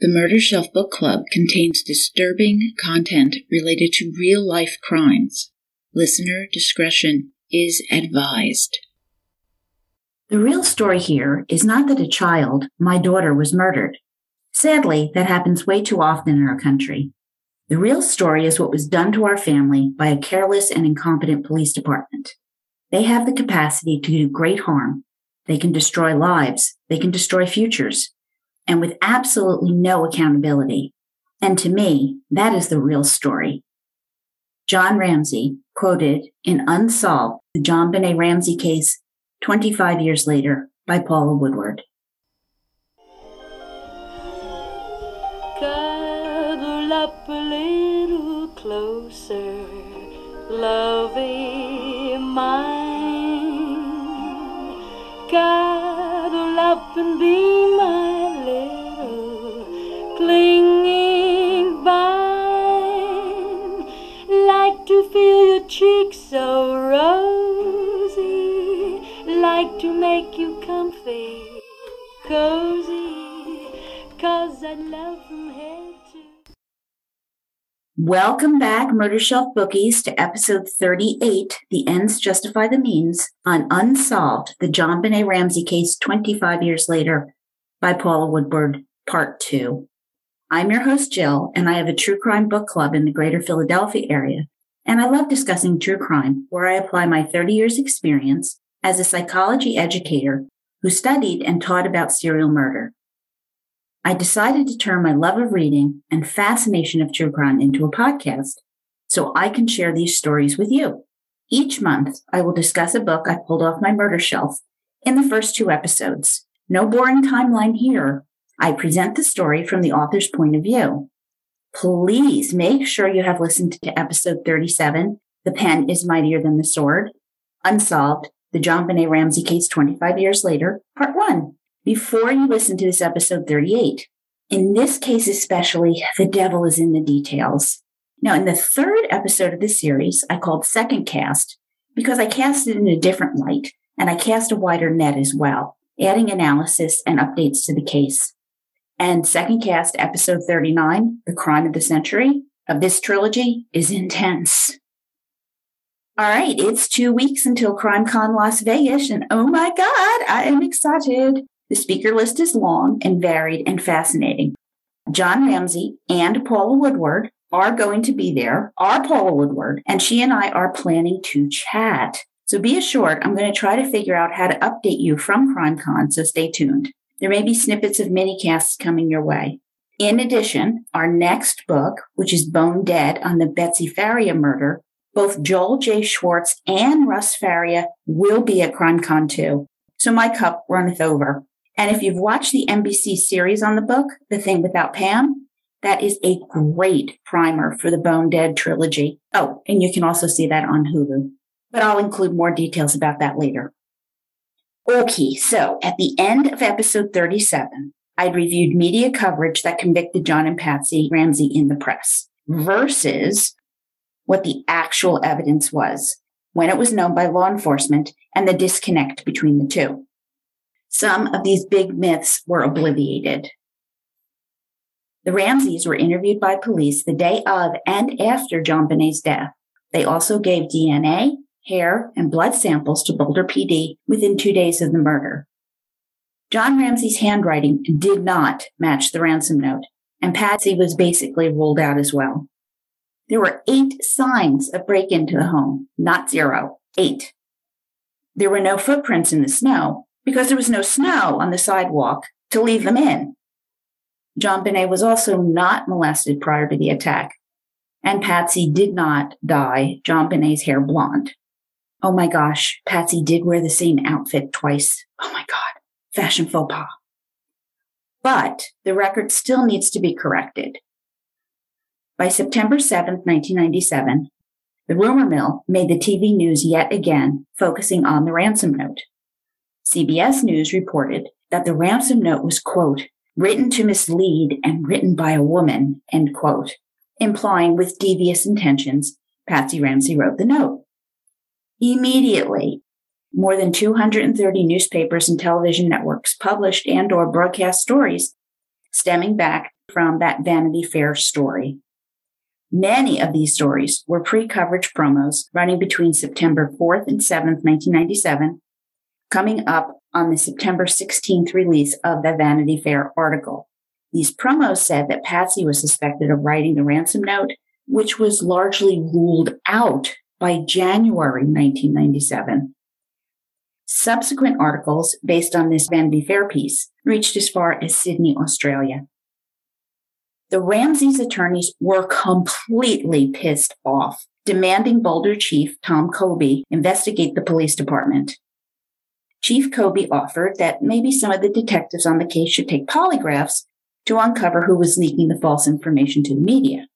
The Murder Shelf Book Club contains disturbing content related to real life crimes. Listener discretion is advised. The real story here is not that a child, my daughter, was murdered. Sadly, that happens way too often in our country. The real story is what was done to our family by a careless and incompetent police department. They have the capacity to do great harm. They can destroy lives. They can destroy futures and with absolutely no accountability. And to me, that is the real story. John Ramsey quoted in Unsolved, the JonBenét Ramsey case 25 years later by Paula Woodward. Cuddle up a little closer, lovey mine. Cuddle up and be cheeks so rosy, like to make you comfy, cozy, cause I love from head to. Welcome back, Murder Shelf Bookies, to episode 38 The Ends Justify the Means on Unsolved, the JonBenét Ramsey case 25 years later by Paula Woodward, Part 2. I'm your host, Jill, and I have a true crime book club in the greater Philadelphia area. And I love discussing true crime, where I apply my 30 years experience as a psychology educator who studied and taught about serial murder. I decided to turn my love of reading and fascination of true crime into a podcast so I can share these stories with you. Each month, I will discuss a book I pulled off my murder shelf in the first two episodes. No boring timeline here, I present the story from the author's point of view. Please make sure you have listened to episode 37, The Pen is Mightier Than the Sword, Unsolved, the JonBenét Ramsey case 25 years later, part one, before you listen to this episode 38. In this case, especially, the devil is in the details. Now, in the third episode of this series, I called Second Cast because I cast it in a different light and I cast a wider net as well, adding analysis and updates to the case. And Second Cast, episode 39, The Crime of the Century of this trilogy is intense. All right, it's two weeks until CrimeCon Las Vegas, and oh my God, I am excited. The speaker list is long and varied and fascinating. John Ramsey and Paula Woodward are going to be there, are Paula Woodward, and she and I are planning to chat. So be assured, I'm going to try to figure out how to update you from CrimeCon, so stay tuned. There may be snippets of mini casts coming your way. In addition, our next book, which is Bone Dead on the Betsy Faria murder, both Joel J. Schwartz and Russ Faria will be at CrimeCon 2. So my cup runneth over. And if you've watched the NBC series on the book, The Thing Without Pam, that is a great primer for the Bone Dead trilogy. Oh, and you can also see that on Hulu. But I'll include more details about that later. Okay, so at the end of episode 37, I'd reviewed media coverage that convicted John and Patsy Ramsey in the press versus what the actual evidence was when it was known by law enforcement and the disconnect between the two. Some of these big myths were obliterated. The Ramseys were interviewed by police the day of and after JonBenét's death. They also gave DNA hair, and blood samples to Boulder PD within two days of the murder. John Ramsey's handwriting did not match the ransom note, and Patsy was basically ruled out as well. There were eight signs of break into the home, not zero, eight. There were no footprints in the snow because there was no snow on the sidewalk to leave them in. JonBenét was also not molested prior to the attack, and Patsy did not dye JonBenét's hair blonde. Oh my gosh, Patsy did wear the same outfit twice. Oh my God, fashion faux pas. But the record still needs to be corrected. By September 7th, 1997, the rumor mill made the TV news yet again, focusing on the ransom note. CBS News reported that the ransom note was, quote, written to mislead and written by a woman, end quote, implying with devious intentions, Patsy Ramsey wrote the note. Immediately, more than 230 newspapers and television networks published and or broadcast stories stemming back from that Vanity Fair story. Many of these stories were pre-coverage promos running between September 4th and 7th, 1997, coming up on the September 16th release of the Vanity Fair article. These promos said that Patsy was suspected of writing the ransom note, which was largely ruled out by January 1997. Subsequent articles based on this Vanity Fair piece reached as far as Sydney, Australia. The Ramsey's attorneys were completely pissed off, demanding Boulder Chief Tom Koby investigate the police department. Chief Koby offered that maybe some of the detectives on the case should take polygraphs to uncover who was leaking the false information to the media.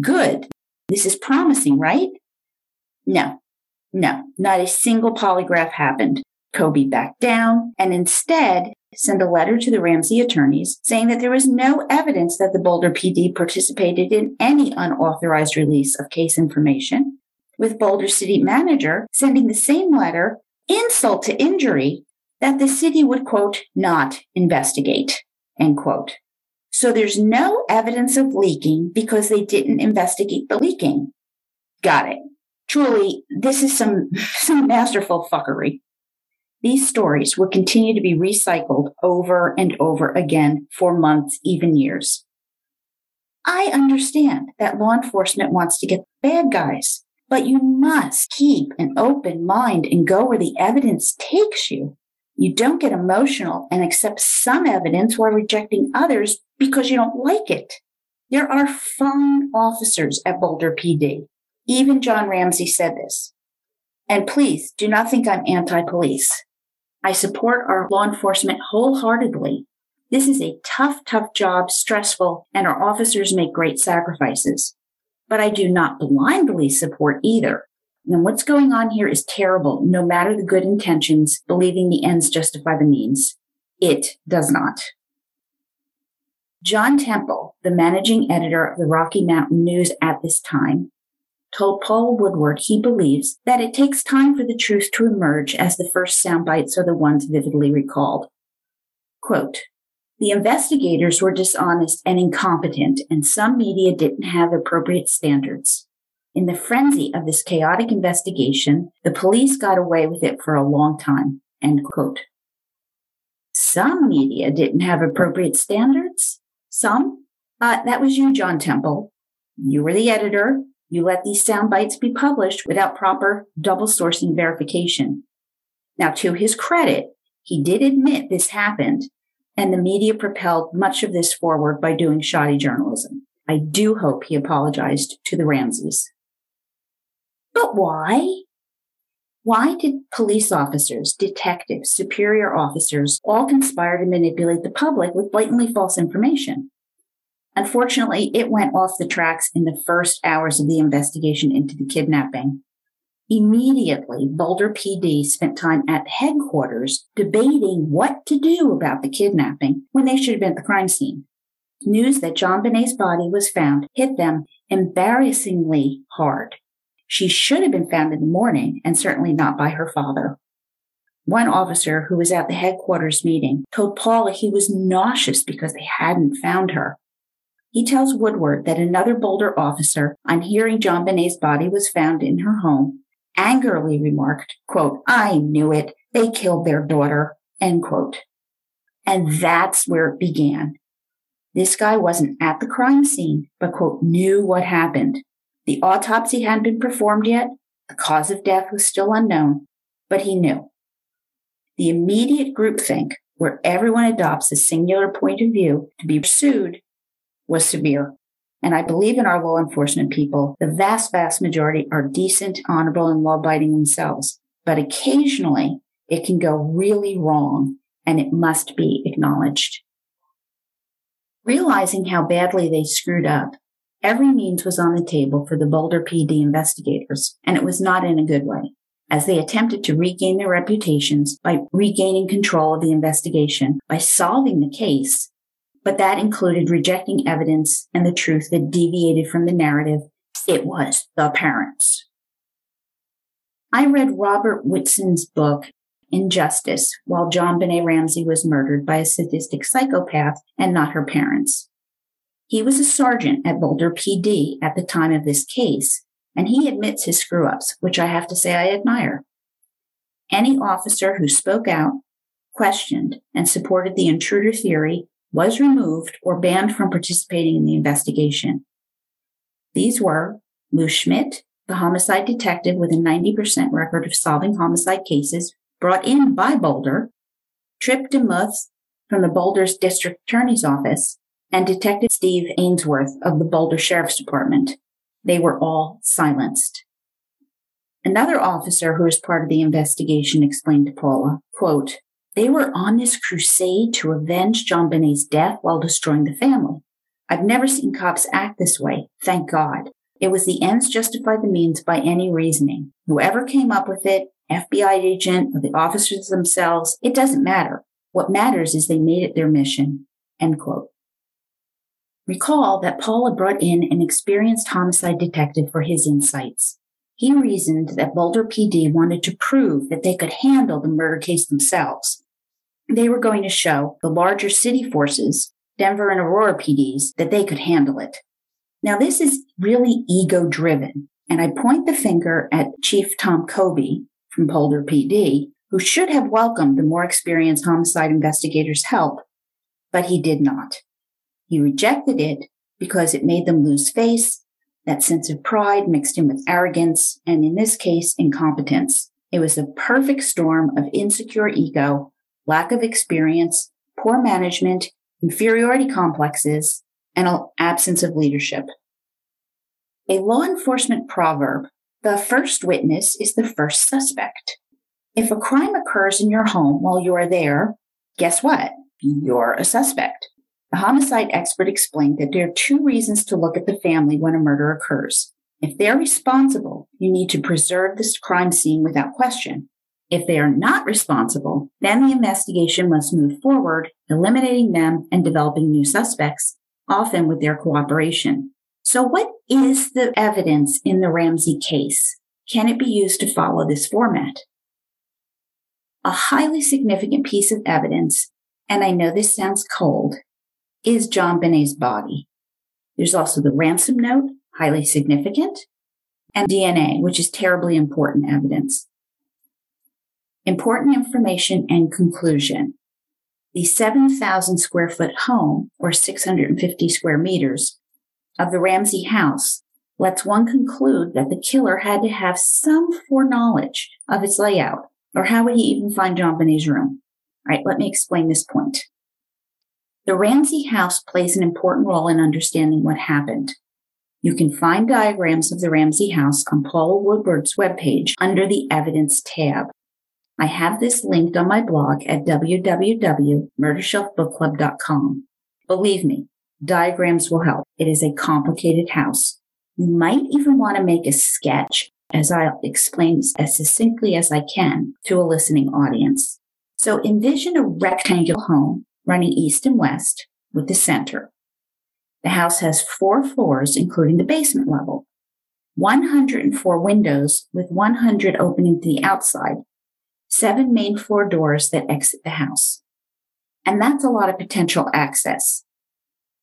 Good. This is promising, right? No, no, not a single polygraph happened. Koby backed down and instead sent a letter to the Ramsey attorneys saying that there was no evidence that the Boulder PD participated in any unauthorized release of case information, with Boulder City manager sending the same letter, insult to injury, that the city would, quote, not investigate, end quote. So there's no evidence of leaking because they didn't investigate the leaking. Got it. Truly, this is some, some masterful fuckery. These stories will continue to be recycled over and over again for months, even years. I understand that law enforcement wants to get the bad guys, but you must keep an open mind and go where the evidence takes you. You don't get emotional and accept some evidence while rejecting others because you don't like it. There are fine officers at Boulder PD. Even John Ramsey said this. And please do not think I'm anti-police. I support our law enforcement wholeheartedly. This is a tough, tough job, stressful, and our officers make great sacrifices. But I do not blindly support either. And what's going on here is terrible, no matter the good intentions, believing the ends justify the means. It does not. John Temple, the managing editor of the Rocky Mountain News at this time, told Paul Woodward he believes that it takes time for the truth to emerge as the first sound bites are the ones vividly recalled. Quote, the investigators were dishonest and incompetent, and some media didn't have appropriate standards. In the frenzy of this chaotic investigation, the police got away with it for a long time. End quote. Some media didn't have appropriate standards. Some? Uh, that was you, John Temple. You were the editor. You let these sound bites be published without proper double sourcing verification. Now, to his credit, he did admit this happened, and the media propelled much of this forward by doing shoddy journalism. I do hope he apologized to the Ramseys. But why? Why did police officers, detectives, superior officers all conspire to manipulate the public with blatantly false information? Unfortunately, it went off the tracks in the first hours of the investigation into the kidnapping. Immediately, Boulder PD spent time at headquarters debating what to do about the kidnapping when they should have been at the crime scene. News that JonBenét's body was found hit them embarrassingly hard. She should have been found in the morning and certainly not by her father. One officer who was at the headquarters meeting told Paula he was nauseous because they hadn't found her. He tells Woodward that another Boulder officer, on hearing JonBenét's body was found in her home, angrily remarked, quote, I knew it. They killed their daughter, end quote. And that's where it began. This guy wasn't at the crime scene, but quote, knew what happened. The autopsy hadn't been performed yet. The cause of death was still unknown, but he knew. The immediate groupthink, where everyone adopts a singular point of view to be pursued, was severe. And I believe in our law enforcement people. The vast, vast majority are decent, honorable, and law abiding themselves. But occasionally it can go really wrong and it must be acknowledged. Realizing how badly they screwed up, every means was on the table for the Boulder PD investigators, and it was not in a good way. As they attempted to regain their reputations by regaining control of the investigation, by solving the case, but that included rejecting evidence and the truth that deviated from the narrative. It was the parents. I read Robert Whitson's book, Injustice, while JonBenét Ramsey was murdered by a sadistic psychopath and not her parents. He was a sergeant at Boulder PD at the time of this case, and he admits his screw ups, which I have to say I admire. Any officer who spoke out, questioned, and supported the intruder theory was removed or banned from participating in the investigation. These were Lou Smit, the homicide detective with a 90% record of solving homicide cases brought in by Boulder, Trip DeMuth from the Boulder's district attorney's office, and Detective Steve Ainsworth of the Boulder Sheriff's Department. They were all silenced. Another officer who was part of the investigation explained to Paula, quote, they were on this crusade to avenge JonBenét's death while destroying the family. I've never seen cops act this way, thank God. It was the ends justify the means by any reasoning. Whoever came up with it, FBI agent or the officers themselves, it doesn't matter. What matters is they made it their mission. End quote. Recall that Paul had brought in an experienced homicide detective for his insights. He reasoned that Boulder PD wanted to prove that they could handle the murder case themselves. They were going to show the larger city forces, Denver and Aurora PDs, that they could handle it. Now, this is really ego driven. And I point the finger at Chief Tom Koby from Boulder PD, who should have welcomed the more experienced homicide investigators' help, but he did not. He rejected it because it made them lose face, that sense of pride mixed in with arrogance, and in this case, incompetence. It was a perfect storm of insecure ego, lack of experience, poor management, inferiority complexes, and an absence of leadership. A law enforcement proverb the first witness is the first suspect. If a crime occurs in your home while you are there, guess what? You're a suspect. The homicide expert explained that there are two reasons to look at the family when a murder occurs. If they're responsible, you need to preserve this crime scene without question. If they are not responsible, then the investigation must move forward, eliminating them and developing new suspects, often with their cooperation. So what is the evidence in the Ramsey case? Can it be used to follow this format? A highly significant piece of evidence, and I know this sounds cold, is JonBenét's body. There's also the ransom note, highly significant, and DNA, which is terribly important evidence. Important information and conclusion. The 7,000 square foot home, or 650 square meters, of the Ramsey house lets one conclude that the killer had to have some foreknowledge of its layout, or how would he even find JonBenét's room? All right, let me explain this point. The Ramsey house plays an important role in understanding what happened. You can find diagrams of the Ramsey house on Paula Woodward's webpage under the evidence tab. I have this linked on my blog at www.murdershelfbookclub.com. Believe me, diagrams will help. It is a complicated house. You might even want to make a sketch as I'll explain as succinctly as I can to a listening audience. So envision a rectangular home running east and west with the center. The house has four floors, including the basement level, 104 windows with 100 opening to the outside, seven main floor doors that exit the house. And that's a lot of potential access.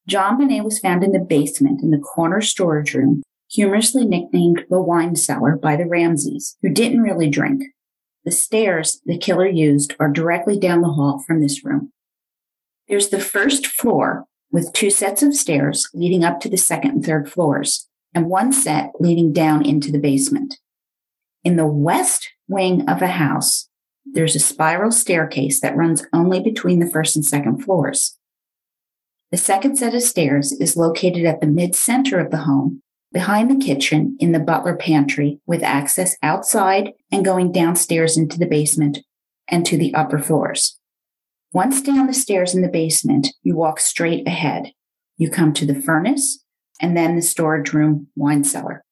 JonBenét was found in the basement in the corner storage room, humorously nicknamed the wine cellar by the Ramseys, who didn't really drink. The stairs the killer used are directly down the hall from this room. There's the first floor with two sets of stairs leading up to the second and third floors, and one set leading down into the basement. In the west wing of the house, there's a spiral staircase that runs only between the first and second floors. The second set of stairs is located at the mid center of the home, behind the kitchen in the butler pantry, with access outside and going downstairs into the basement and to the upper floors. Once down the stairs in the basement, you walk straight ahead. You come to the furnace and then the storage room wine cellar.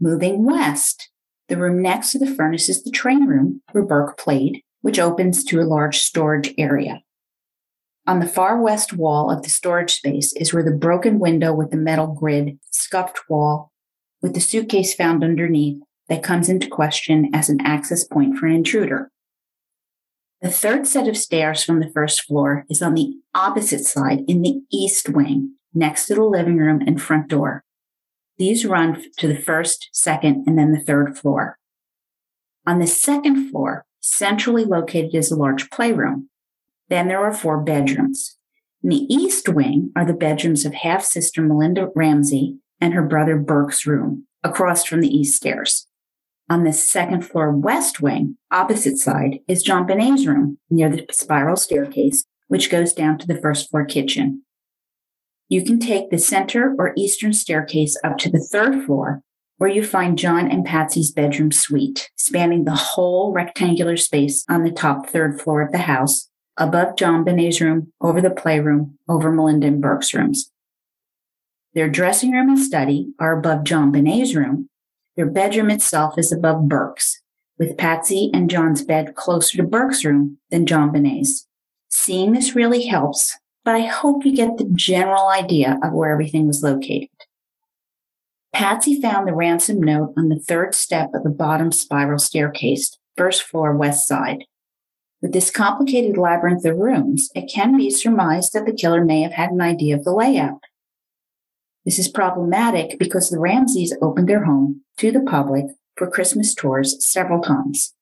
Moving west, the room next to the furnace is the train room where Burke played, which opens to a large storage area. On the far west wall of the storage space is where the broken window with the metal grid, scuffed wall, with the suitcase found underneath that comes into question as an access point for an intruder. The third set of stairs from the first floor is on the opposite side in the east wing, next to the living room and front door. These run to the first, second, and then the third floor. On the second floor, centrally located is a large playroom. Then there are four bedrooms. In the east wing are the bedrooms of half sister Melinda Ramsey and her brother Burke's room, across from the east stairs. On the second floor west wing, opposite side, is JonBenét's room near the spiral staircase, which goes down to the first floor kitchen. You can take the center or eastern staircase up to the third floor, where you find John and Patsy's bedroom suite, spanning the whole rectangular space on the top third floor of the house, above JonBenét's room, over the playroom, over Melinda and Burke's rooms. Their dressing room and study are above JonBenét's room, their bedroom itself is above Burke's, with Patsy and John's bed closer to Burke's room than JonBenét's. Seeing this really helps, but I hope you get the general idea of where everything was located. Patsy found the ransom note on the third step of the bottom spiral staircase, first floor west side. With this complicated labyrinth of rooms, it can be surmised that the killer may have had an idea of the layout. This is problematic because the Ramseys opened their home to the public for Christmas tours several times.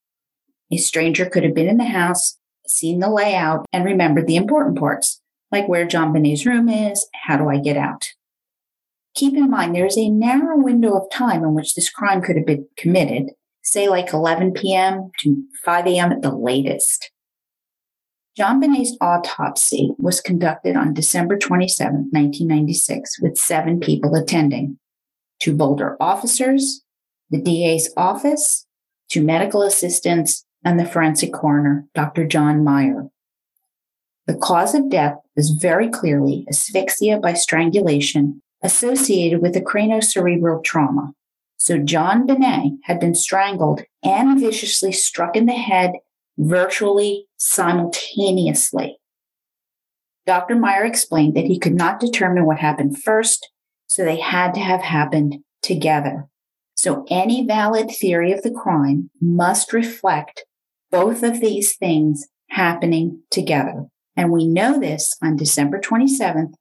A stranger could have been in the house, seen the layout, and remembered the important parts, like where John JonBenét's room is, how do I get out? Keep in mind there is a narrow window of time in which this crime could have been committed, say like 11 p.m. to 5 a.m. at the latest. John JonBenét's autopsy was conducted on December 27, 1996, with seven people attending two Boulder officers, the DA's office, two medical assistants, and the forensic coroner, Dr. John Meyer. The cause of death was very clearly asphyxia by strangulation associated with a craniocerebral trauma. So JonBenét had been strangled and viciously struck in the head virtually simultaneously. Dr. Meyer explained that he could not determine what happened first, so they had to have happened together. So any valid theory of the crime must reflect both of these things happening together. And we know this on December 27th,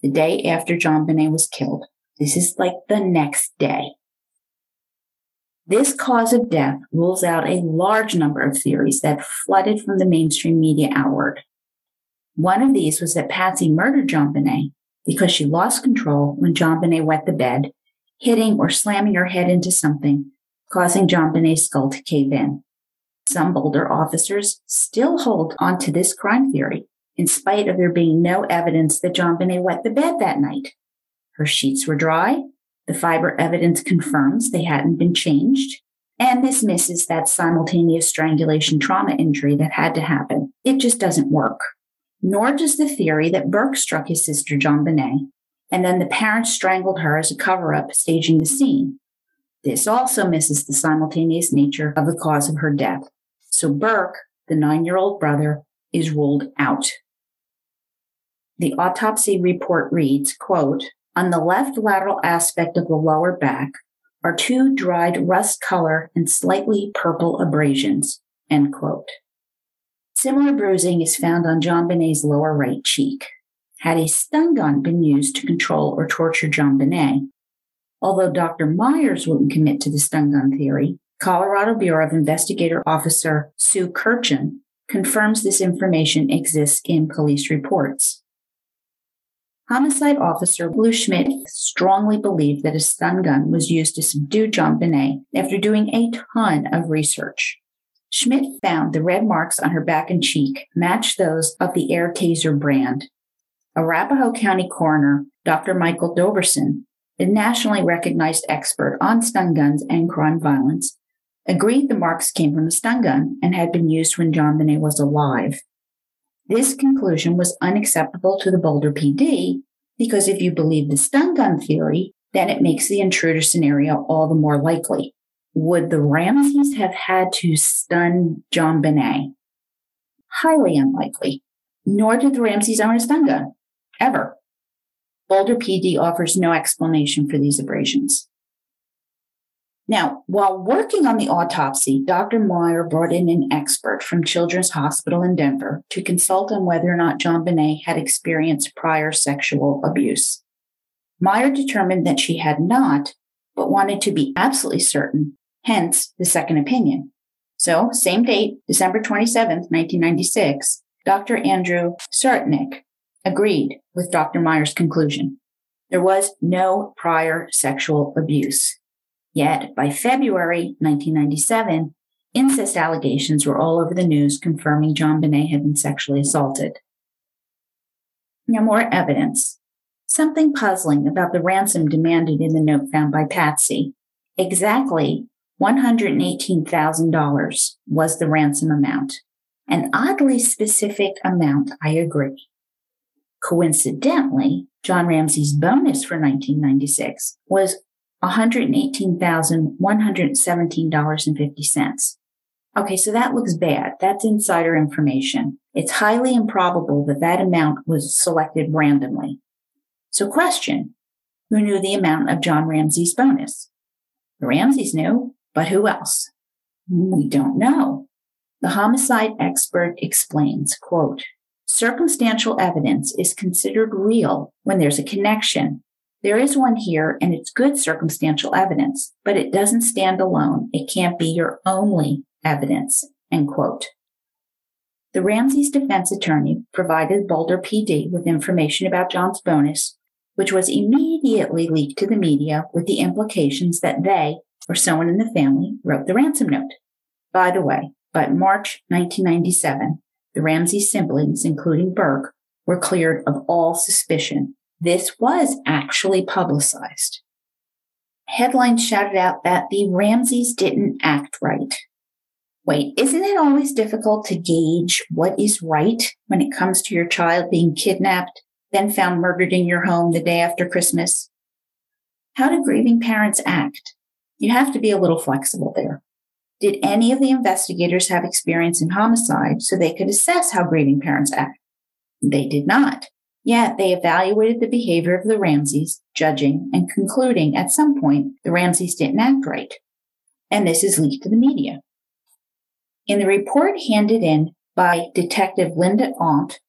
the day after JonBenét was killed. This is like the next day. This cause of death rules out a large number of theories that flooded from the mainstream media outward. One of these was that Patsy murdered JonBenét because she lost control when JonBenét wet the bed, hitting or slamming her head into something, causing JonBenét's skull to cave in. Some Boulder officers still hold onto this crime theory, in spite of there being no evidence that JonBenet wet the bed that night. Her sheets were dry, the fiber evidence confirms they hadn't been changed. And this misses that simultaneous strangulation trauma injury that had to happen. It just doesn't work. Nor does the theory that Burke struck his sister JonBenet, and then the parents strangled her as a cover up, staging the scene. This also misses the simultaneous nature of the cause of her death. So Burke, the nine year old brother, is ruled out. The autopsy report reads, quote, on the left lateral aspect of the lower back are two dried rust color and slightly purple abrasions. End quote. Similar bruising is found on JonBenét's lower right cheek. Had a stun gun been used to control or torture JonBenét, although Dr. Myers wouldn't commit to the stun gun theory, Colorado Bureau of Investigator Officer Sue Kirchen confirms this information exists in police reports. Homicide officer Lou Smit strongly believed that a stun gun was used to subdue JonBenét after doing a ton of research. Smit found the red marks on her back and cheek matched those of the Air Taser brand. Arapahoe County coroner Dr. Michael Dobersen, a nationally recognized expert on stun guns and crime violence, agreed the marks came from a stun gun and had been used when JonBenét was alive. This conclusion was unacceptable to the Boulder PD because if you believe the stun gun theory, then it makes the intruder scenario all the more likely. Would the Ramseys have had to stun JonBenét? Highly unlikely. Nor did the Ramseys own a stun gun. Ever. Boulder PD offers no explanation for these abrasions. Now, while working on the autopsy, Dr. Meyer brought in an expert from Children's Hospital in Denver to consult on whether or not JonBenét had experienced prior sexual abuse. Meyer determined that she had not, but wanted to be absolutely certain, hence the second opinion. So, same date, December 27th, 1996, Dr. Andrew Sirotnak agreed with Dr. Meyer's conclusion. There was no prior sexual abuse. Yet, by February 1997, incest allegations were all over the news confirming JonBenét had been sexually assaulted. Now, more evidence. Something puzzling about the ransom demanded in the note found by Patsy. Exactly $118,000 was the ransom amount. An oddly specific amount, I agree. Coincidentally, John Ramsey's bonus for 1996 was $118,117.50. Okay, so that looks bad. That's insider information. It's highly improbable that that amount was selected randomly. So question, who knew the amount of John Ramsey's bonus? The Ramseys knew, but who else? We don't know. The homicide expert explains, quote, circumstantial evidence is considered real when there's a connection. There is one here and it's good circumstantial evidence, but it doesn't stand alone. It can't be your only evidence, end quote. The Ramsey's defense attorney provided Boulder PD with information about John's bonus, which was immediately leaked to the media with the implications that they or someone in the family wrote the ransom note. By the way, by March 1997, the Ramsey siblings, including Burke, were cleared of all suspicion. This was actually publicized. Headlines shouted out that the Ramseys didn't act right. Wait, isn't it always difficult to gauge what is right when it comes to your child being kidnapped, then found murdered in your home the day after Christmas? How do grieving parents act? You have to be a little flexible there. Did any of the investigators have experience in homicide so they could assess how grieving parents act? They did not. Yet they evaluated the behavior of the Ramseys, judging and concluding at some point the Ramseys didn't act right. And this is leaked to the media. In the report handed in by Detective Linda Arndt,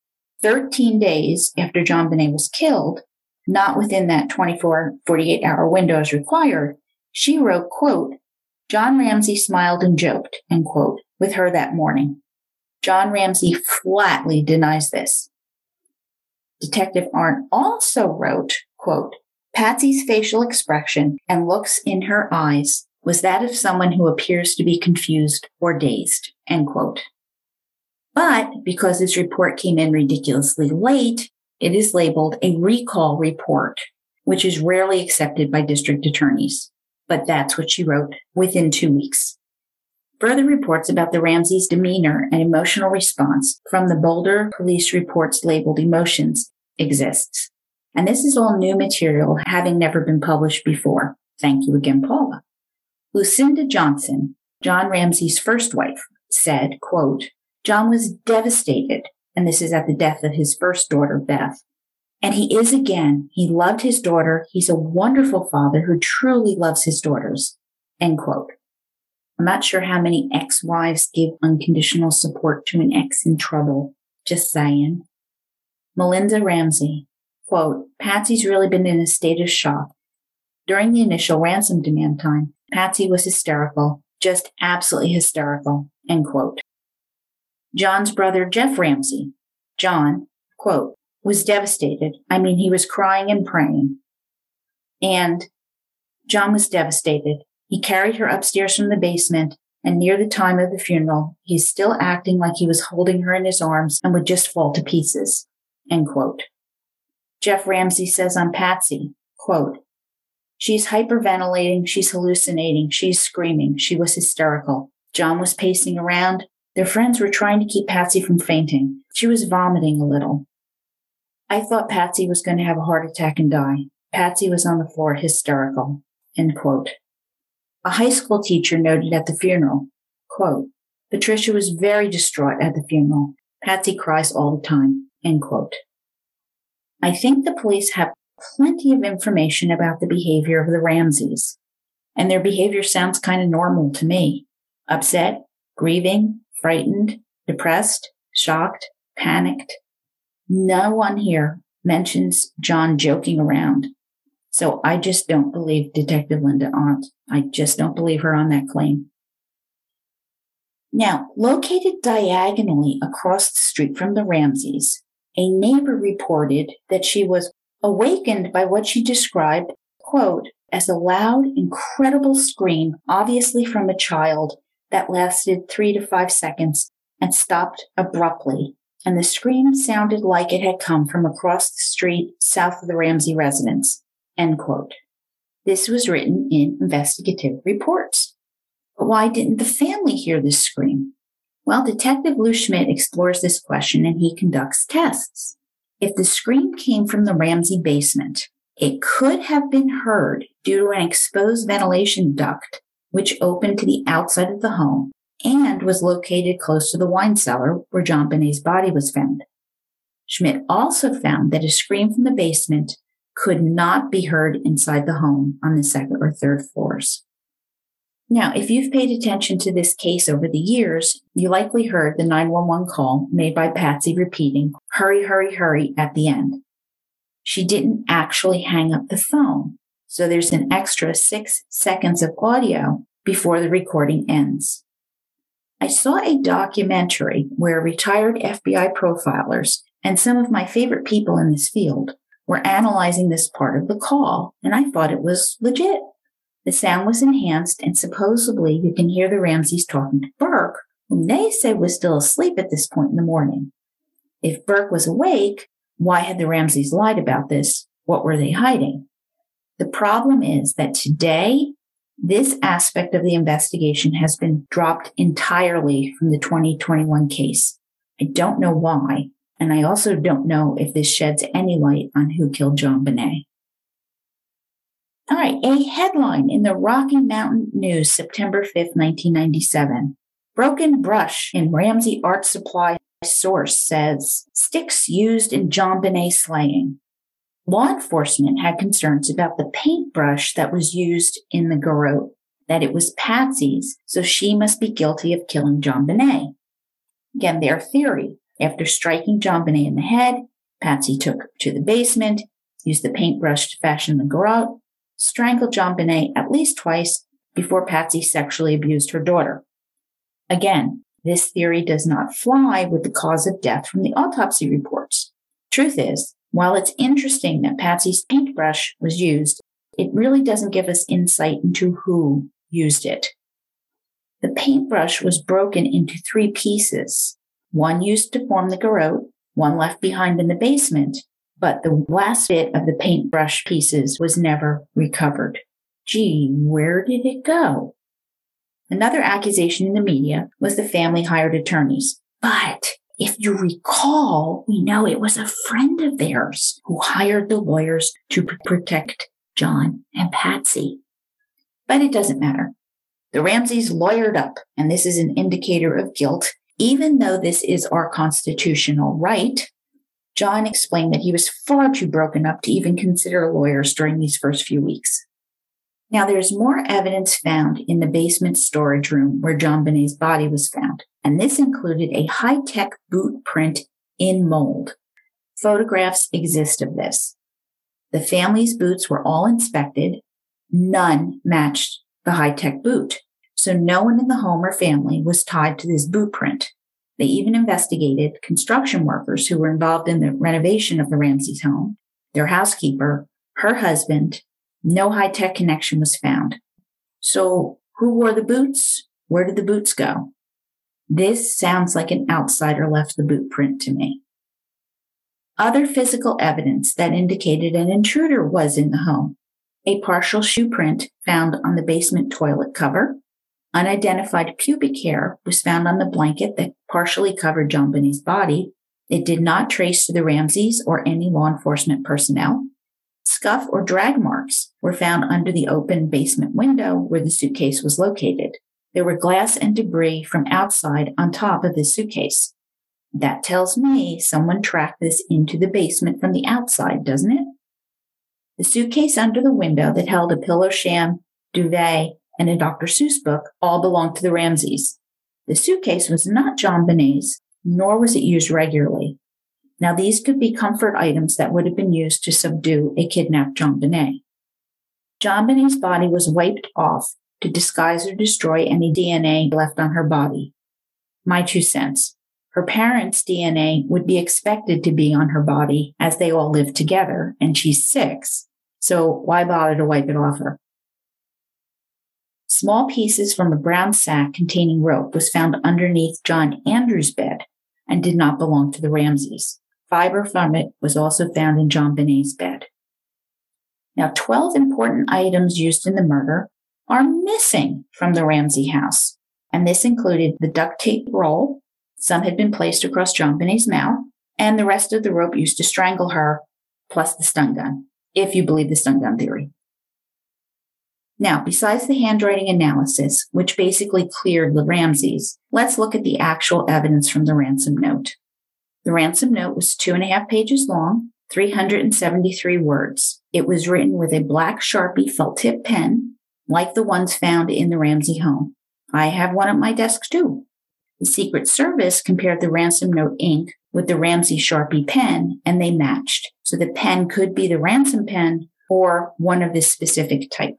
13 days after JonBenét was killed, not within that 24, 48 hour window as required, she wrote, quote, John Ramsey smiled and joked, end quote, with her that morning. John Ramsey flatly denies this. Detective Arndt also wrote, quote, Patsy's facial expression and looks in her eyes was that of someone who appears to be confused or dazed, end quote. But because this report came in ridiculously late, it is labeled a recall report, which is rarely accepted by district attorneys. But that's what she wrote within two weeks. Further reports about the Ramseys' demeanor and emotional response from the Boulder police reports labeled emotions exists. And this is all new material having never been published before. Thank you again, Paula. Lucinda Johnson, John Ramsey's first wife, said, quote, John was devastated, and this is at the death of his first daughter, Beth. And he is again. He loved his daughter. He's a wonderful father who truly loves his daughters. End quote. I'm not sure how many ex-wives give unconditional support to an ex in trouble. Just saying. Melinda Ramsey, quote, Patsy's really been in a state of shock. During the initial ransom demand time, Patsy was hysterical, just absolutely hysterical, end quote. John's brother, Jeff Ramsey, John, quote, was devastated. I mean, he was crying and praying. And John was devastated. He carried her upstairs from the basement and near the time of the funeral, he's still acting like he was holding her in his arms and would just fall to pieces. End quote. Jeff Ramsey says on Patsy, quote, She's hyperventilating. She's hallucinating. She's screaming. She was hysterical. John was pacing around. Their friends were trying to keep Patsy from fainting. She was vomiting a little. I thought Patsy was going to have a heart attack and die. Patsy was on the floor hysterical. End quote. A high school teacher noted at the funeral, quote, Patricia was very distraught at the funeral. Patsy cries all the time. End quote. I think the police have plenty of information about the behavior of the Ramseys, and their behavior sounds kind of normal to me. Upset, grieving, frightened, depressed, shocked, panicked. No one here mentions John joking around. So I just don't believe Detective Linda Arndt. I just don't believe her on that claim. Now, located diagonally across the street from the Ramseys, a neighbor reported that she was awakened by what she described, quote, as a loud, incredible scream, obviously from a child, that lasted three to five seconds and stopped abruptly. And the scream sounded like it had come from across the street south of the Ramsey residence. End quote. This was written in investigative reports. But why didn't the family hear this scream? Well, Detective Lou Smit explores this question and he conducts tests. If the scream came from the Ramsey basement, it could have been heard due to an exposed ventilation duct which opened to the outside of the home and was located close to the wine cellar where JonBenét's body was found. Smit also found that a scream from the basement could not be heard inside the home on the second or third floors. Now, if you've paid attention to this case over the years, you likely heard the 911 call made by Patsy repeating, hurry, hurry, hurry at the end. She didn't actually hang up the phone. So there's an extra six seconds of audio before the recording ends. I saw a documentary where retired FBI profilers and some of my favorite people in this field were analyzing this part of the call, and I thought it was legit. The sound was enhanced, and supposedly you can hear the Ramseys talking to Burke, whom they said was still asleep at this point in the morning. If Burke was awake, why had the Ramseys lied about this? What were they hiding? The problem is that today, this aspect of the investigation has been dropped entirely from the 2021 case. I don't know why, and I also don't know if this sheds any light on who killed JonBenét. All right, a headline in the Rocky Mountain News, September 5th, 1997. Broken brush in Ramsey Art Supply source says sticks used in JonBenét slaying. Law enforcement had concerns about the paintbrush that was used in the garrote, that it was Patsy's, so she must be guilty of killing JonBenét. Again, their theory after striking JonBenét in the head, Patsy took to the basement, used the paintbrush to fashion the garrote, strangled JonBenét at least twice before Patsy sexually abused her daughter. Again, this theory does not fly with the cause of death from the autopsy reports. Truth is, while it's interesting that Patsy's paintbrush was used, it really doesn't give us insight into who used it. The paintbrush was broken into three pieces, one used to form the garrote, one left behind in the basement, but the last bit of the paintbrush pieces was never recovered. Gee, where did it go? Another accusation in the media was the family hired attorneys. But if you recall, we know it was a friend of theirs who hired the lawyers to protect John and Patsy. But it doesn't matter. The Ramseys lawyered up, and this is an indicator of guilt even though this is our constitutional right, John explained that he was far too broken up to even consider lawyers during these first few weeks. Now, there's more evidence found in the basement storage room where JonBenét's body was found, and this included a high tech boot print in mold. Photographs exist of this. The family's boots were all inspected. None matched the high tech boot so no one in the home or family was tied to this boot print. They even investigated construction workers who were involved in the renovation of the Ramseys home, their housekeeper, her husband. No high tech connection was found. So who wore the boots? Where did the boots go? This sounds like an outsider left the boot print to me. Other physical evidence that indicated an intruder was in the home. A partial shoe print found on the basement toilet cover, Unidentified pubic hair was found on the blanket that partially covered John JonBenét's body. It did not trace to the Ramseys or any law enforcement personnel. Scuff or drag marks were found under the open basement window where the suitcase was located. There were glass and debris from outside on top of the suitcase. That tells me someone tracked this into the basement from the outside, doesn't it? The suitcase under the window that held a pillow sham, duvet, and a Dr. Seuss book all belonged to the Ramseys. The suitcase was not JonBenét's, nor was it used regularly. Now, these could be comfort items that would have been used to subdue a kidnapped JonBenét. JonBenet. JonBenét's body was wiped off to disguise or destroy any DNA left on her body. My two cents. Her parents' DNA would be expected to be on her body as they all live together, and she's six, so why bother to wipe it off her? Small pieces from a brown sack containing rope was found underneath John Andrews' bed and did not belong to the Ramseys. Fiber from it was also found in JonBenét's bed. Now, 12 important items used in the murder are missing from the Ramsey house. And this included the duct tape roll. Some had been placed across JonBenét's mouth and the rest of the rope used to strangle her, plus the stun gun, if you believe the stun gun theory. Now, besides the handwriting analysis, which basically cleared the Ramseys, let's look at the actual evidence from the ransom note. The ransom note was two and a half pages long, 373 words. It was written with a black Sharpie felt tip pen, like the ones found in the Ramsey home. I have one at my desk too. The Secret Service compared the ransom note ink with the Ramsey Sharpie pen and they matched. So the pen could be the ransom pen or one of this specific type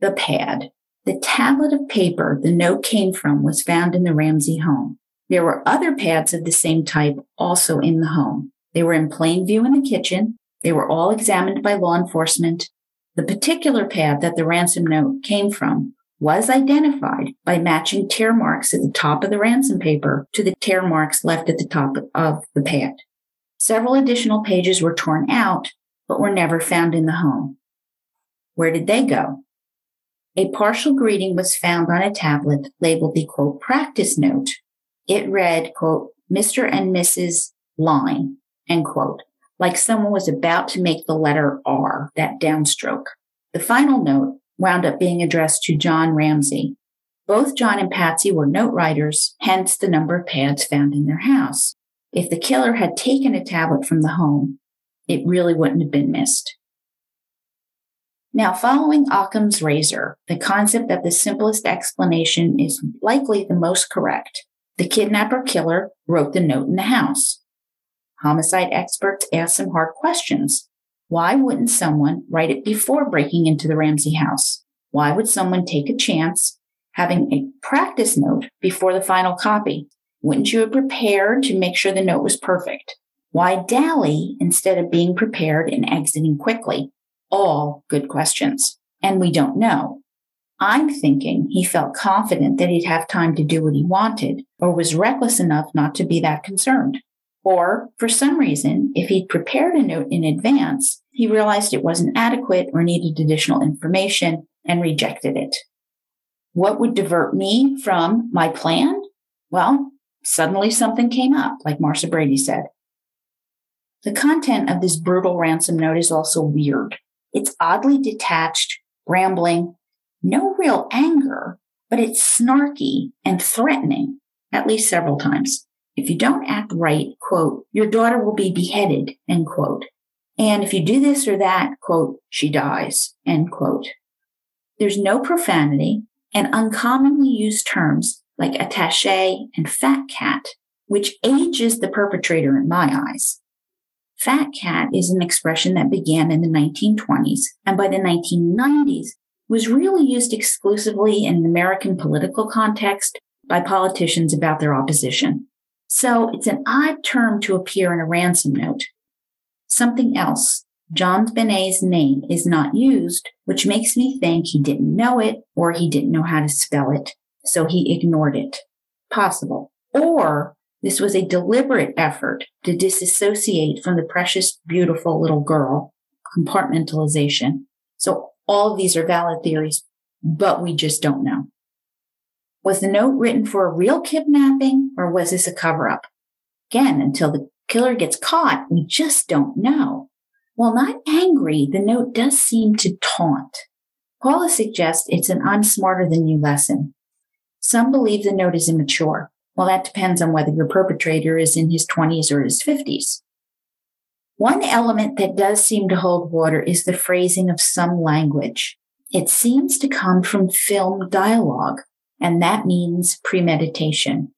the pad. The tablet of paper the note came from was found in the Ramsey home. There were other pads of the same type also in the home. They were in plain view in the kitchen. They were all examined by law enforcement. The particular pad that the ransom note came from was identified by matching tear marks at the top of the ransom paper to the tear marks left at the top of the pad. Several additional pages were torn out, but were never found in the home. Where did they go? A partial greeting was found on a tablet labeled the quote practice note. It read, quote, Mr. and Mrs. Line, end quote, like someone was about to make the letter R, that downstroke. The final note wound up being addressed to John Ramsey. Both John and Patsy were note writers, hence the number of pads found in their house. If the killer had taken a tablet from the home, it really wouldn't have been missed. Now, following Occam's razor, the concept that the simplest explanation is likely the most correct. The kidnapper killer wrote the note in the house. Homicide experts ask some hard questions. Why wouldn't someone write it before breaking into the Ramsey house? Why would someone take a chance having a practice note before the final copy? Wouldn't you have prepared to make sure the note was perfect? Why dally instead of being prepared and exiting quickly? All good questions. And we don't know. I'm thinking he felt confident that he'd have time to do what he wanted or was reckless enough not to be that concerned. Or for some reason, if he'd prepared a note in advance, he realized it wasn't adequate or needed additional information and rejected it. What would divert me from my plan? Well, suddenly something came up, like Marcia Brady said. The content of this brutal ransom note is also weird. It's oddly detached, rambling, no real anger, but it's snarky and threatening, at least several times. If you don't act right, quote, your daughter will be beheaded, end quote. And if you do this or that, quote, she dies, end quote. There's no profanity and uncommonly used terms like attache and fat cat, which ages the perpetrator in my eyes. Fat cat is an expression that began in the 1920s and by the 1990s was really used exclusively in an American political context by politicians about their opposition. So it's an odd term to appear in a ransom note. Something else. JonBenét's name is not used, which makes me think he didn't know it or he didn't know how to spell it. So he ignored it. Possible. Or this was a deliberate effort to disassociate from the precious, beautiful little girl. Compartmentalization. So all of these are valid theories, but we just don't know. Was the note written for a real kidnapping or was this a cover up? Again, until the killer gets caught, we just don't know. While not angry, the note does seem to taunt. Paula suggests it's an I'm smarter than you lesson. Some believe the note is immature. Well, that depends on whether your perpetrator is in his 20s or his 50s. One element that does seem to hold water is the phrasing of some language. It seems to come from film dialogue, and that means premeditation.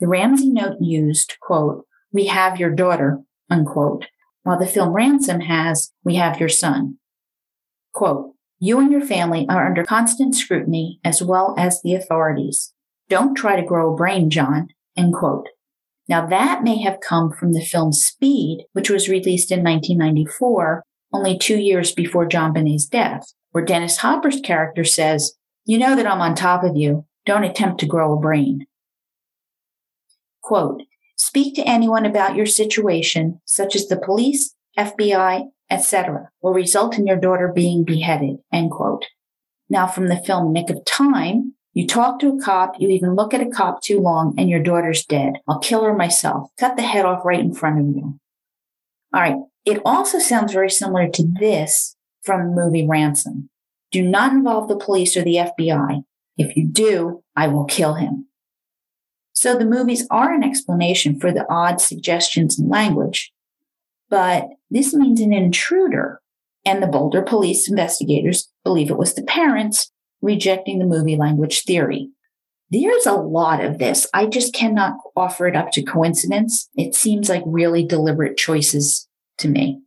The Ramsey note used, quote, we have your daughter, unquote, while the film Ransom has, we have your son. Quote, You and your family are under constant scrutiny as well as the authorities. Don't try to grow a brain, John. End quote. Now that may have come from the film Speed, which was released in 1994, only two years before JonBenét's death, where Dennis Hopper's character says, you know that I'm on top of you. Don't attempt to grow a brain. Quote, speak to anyone about your situation, such as the police, FBI, etc., will result in your daughter being beheaded, end quote. Now from the film Nick of Time, you talk to a cop, you even look at a cop too long, and your daughter's dead. I'll kill her myself. Cut the head off right in front of you. All right. It also sounds very similar to this from the movie Ransom. Do not involve the police or the FBI. If you do, I will kill him. So the movies are an explanation for the odd suggestions in language, but this means an intruder. And the Boulder police investigators believe it was the parents rejecting the movie language theory. There's a lot of this. I just cannot offer it up to coincidence. It seems like really deliberate choices to me.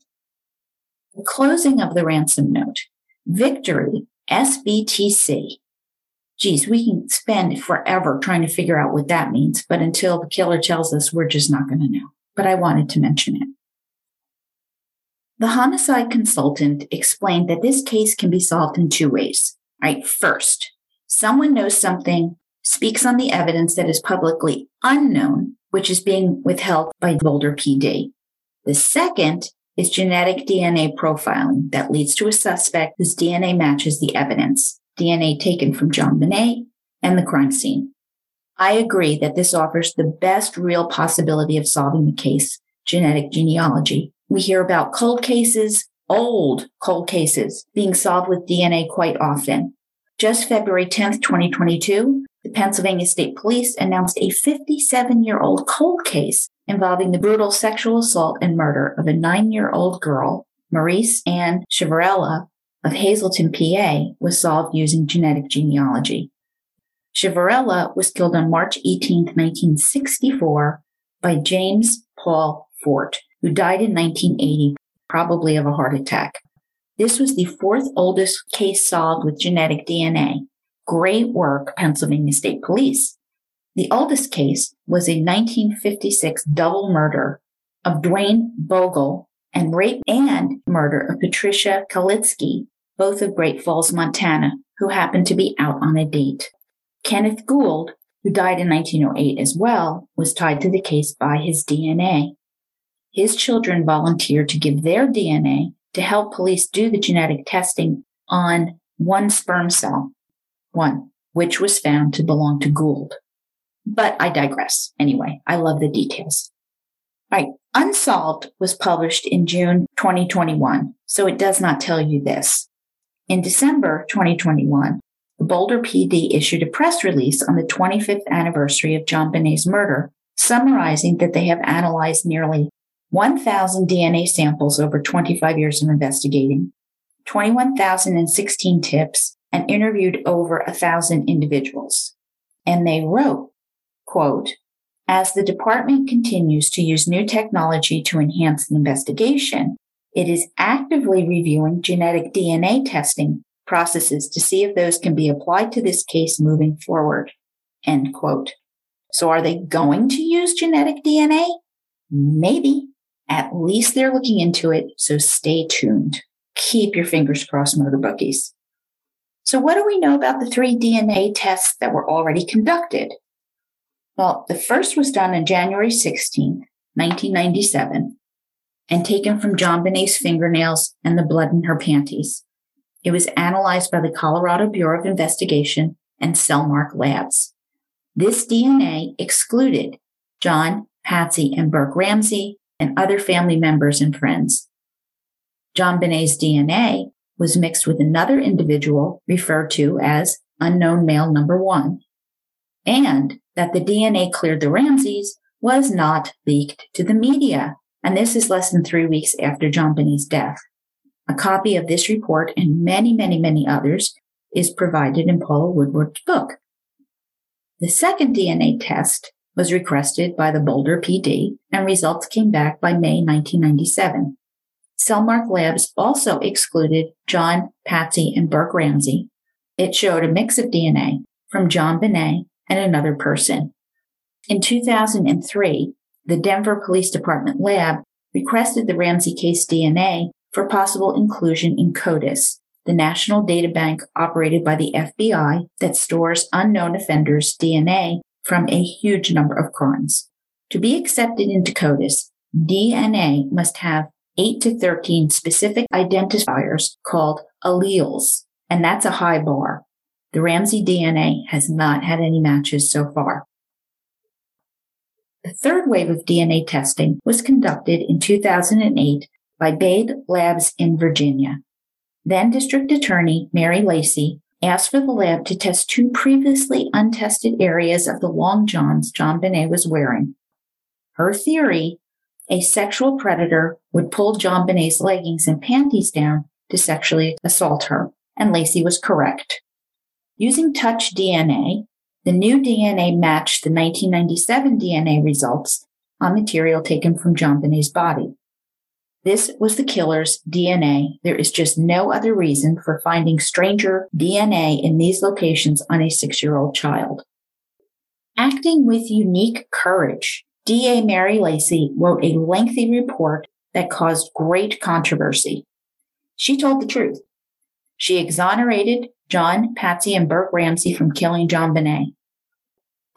The closing of the ransom note. Victory, SBTC. Geez, we can spend forever trying to figure out what that means, but until the killer tells us, we're just not going to know. But I wanted to mention it. The homicide consultant explained that this case can be solved in two ways. Right. First, someone knows something, speaks on the evidence that is publicly unknown, which is being withheld by Boulder PD. The second is genetic DNA profiling that leads to a suspect whose DNA matches the evidence, DNA taken from JonBenét and the crime scene. I agree that this offers the best real possibility of solving the case, genetic genealogy. We hear about cold cases, old cold cases being solved with DNA quite often. Just February 10th, 2022, the Pennsylvania State Police announced a 57 year old cold case involving the brutal sexual assault and murder of a nine year old girl, Marise Ann Chiverella of Hazleton, PA, was solved using genetic genealogy. Chiverella was killed on March 18, 1964 by James Paul Forte, who died in 1980 probably of a heart attack. This was the fourth oldest case solved with genetic DNA. Great work, Pennsylvania State Police. The oldest case was a 1956 double murder of Duane Bogle and rape and murder of Patricia Kalitzke, both of Great Falls, Montana, who happened to be out on a date. Kenneth Gould, who died in 1908 as well, was tied to the case by his DNA his children volunteered to give their DNA to help police do the genetic testing on one sperm cell, one, which was found to belong to Gould. But I digress. Anyway, I love the details. All right. Unsolved was published in June 2021, so it does not tell you this. In December 2021, the Boulder PD issued a press release on the 25th anniversary of JonBenét's murder, summarizing that they have analyzed nearly 1,000 DNA samples over 25 years of investigating, 21,016 tips, and interviewed over a thousand individuals. And they wrote, quote, as the department continues to use new technology to enhance the investigation, it is actively reviewing genetic DNA testing processes to see if those can be applied to this case moving forward. End quote. So are they going to use genetic DNA? Maybe. At least they're looking into it, so stay tuned. Keep your fingers crossed, motor bookies. So what do we know about the three DNA tests that were already conducted? Well, the first was done on January 16, 1997, and taken from JonBenét's fingernails and the blood in her panties. It was analyzed by the Colorado Bureau of Investigation and Cellmark Labs. This DNA excluded John, Patsy, and Burke Ramsey, and other family members and friends. JonBenét's DNA was mixed with another individual referred to as unknown male number one, and that the DNA cleared the Ramseys was not leaked to the media. And this is less than three weeks after JonBenét's death. A copy of this report and many, many, many others is provided in Paula Woodward's book. The second DNA test was requested by the Boulder PD and results came back by May 1997. Cellmark Labs also excluded John, Patsy, and Burke Ramsey. It showed a mix of DNA from JonBenét and another person. In 2003, the Denver Police Department lab requested the Ramsey case DNA for possible inclusion in CODIS, the national data bank operated by the FBI that stores unknown offenders' DNA from a huge number of crimes. To be accepted into CODIS, DNA must have 8 to 13 specific identifiers called alleles, and that's a high bar. The Ramsey DNA has not had any matches so far. The third wave of DNA testing was conducted in 2008 by Bode Labs in Virginia. Then District Attorney Mary Lacy asked for the lab to test two previously untested areas of the long johns JonBenét was wearing. Her theory a sexual predator would pull JonBenét's leggings and panties down to sexually assault her, and Lacy was correct. Using touch DNA, the new DNA matched the 1997 DNA results on material taken from JonBenét's body. This was the killer's DNA. There is just no other reason for finding stranger DNA in these locations on a six year old child. Acting with unique courage, DA Mary Lacy wrote a lengthy report that caused great controversy. She told the truth. She exonerated John, Patsy, and Burke Ramsey from killing JonBenét.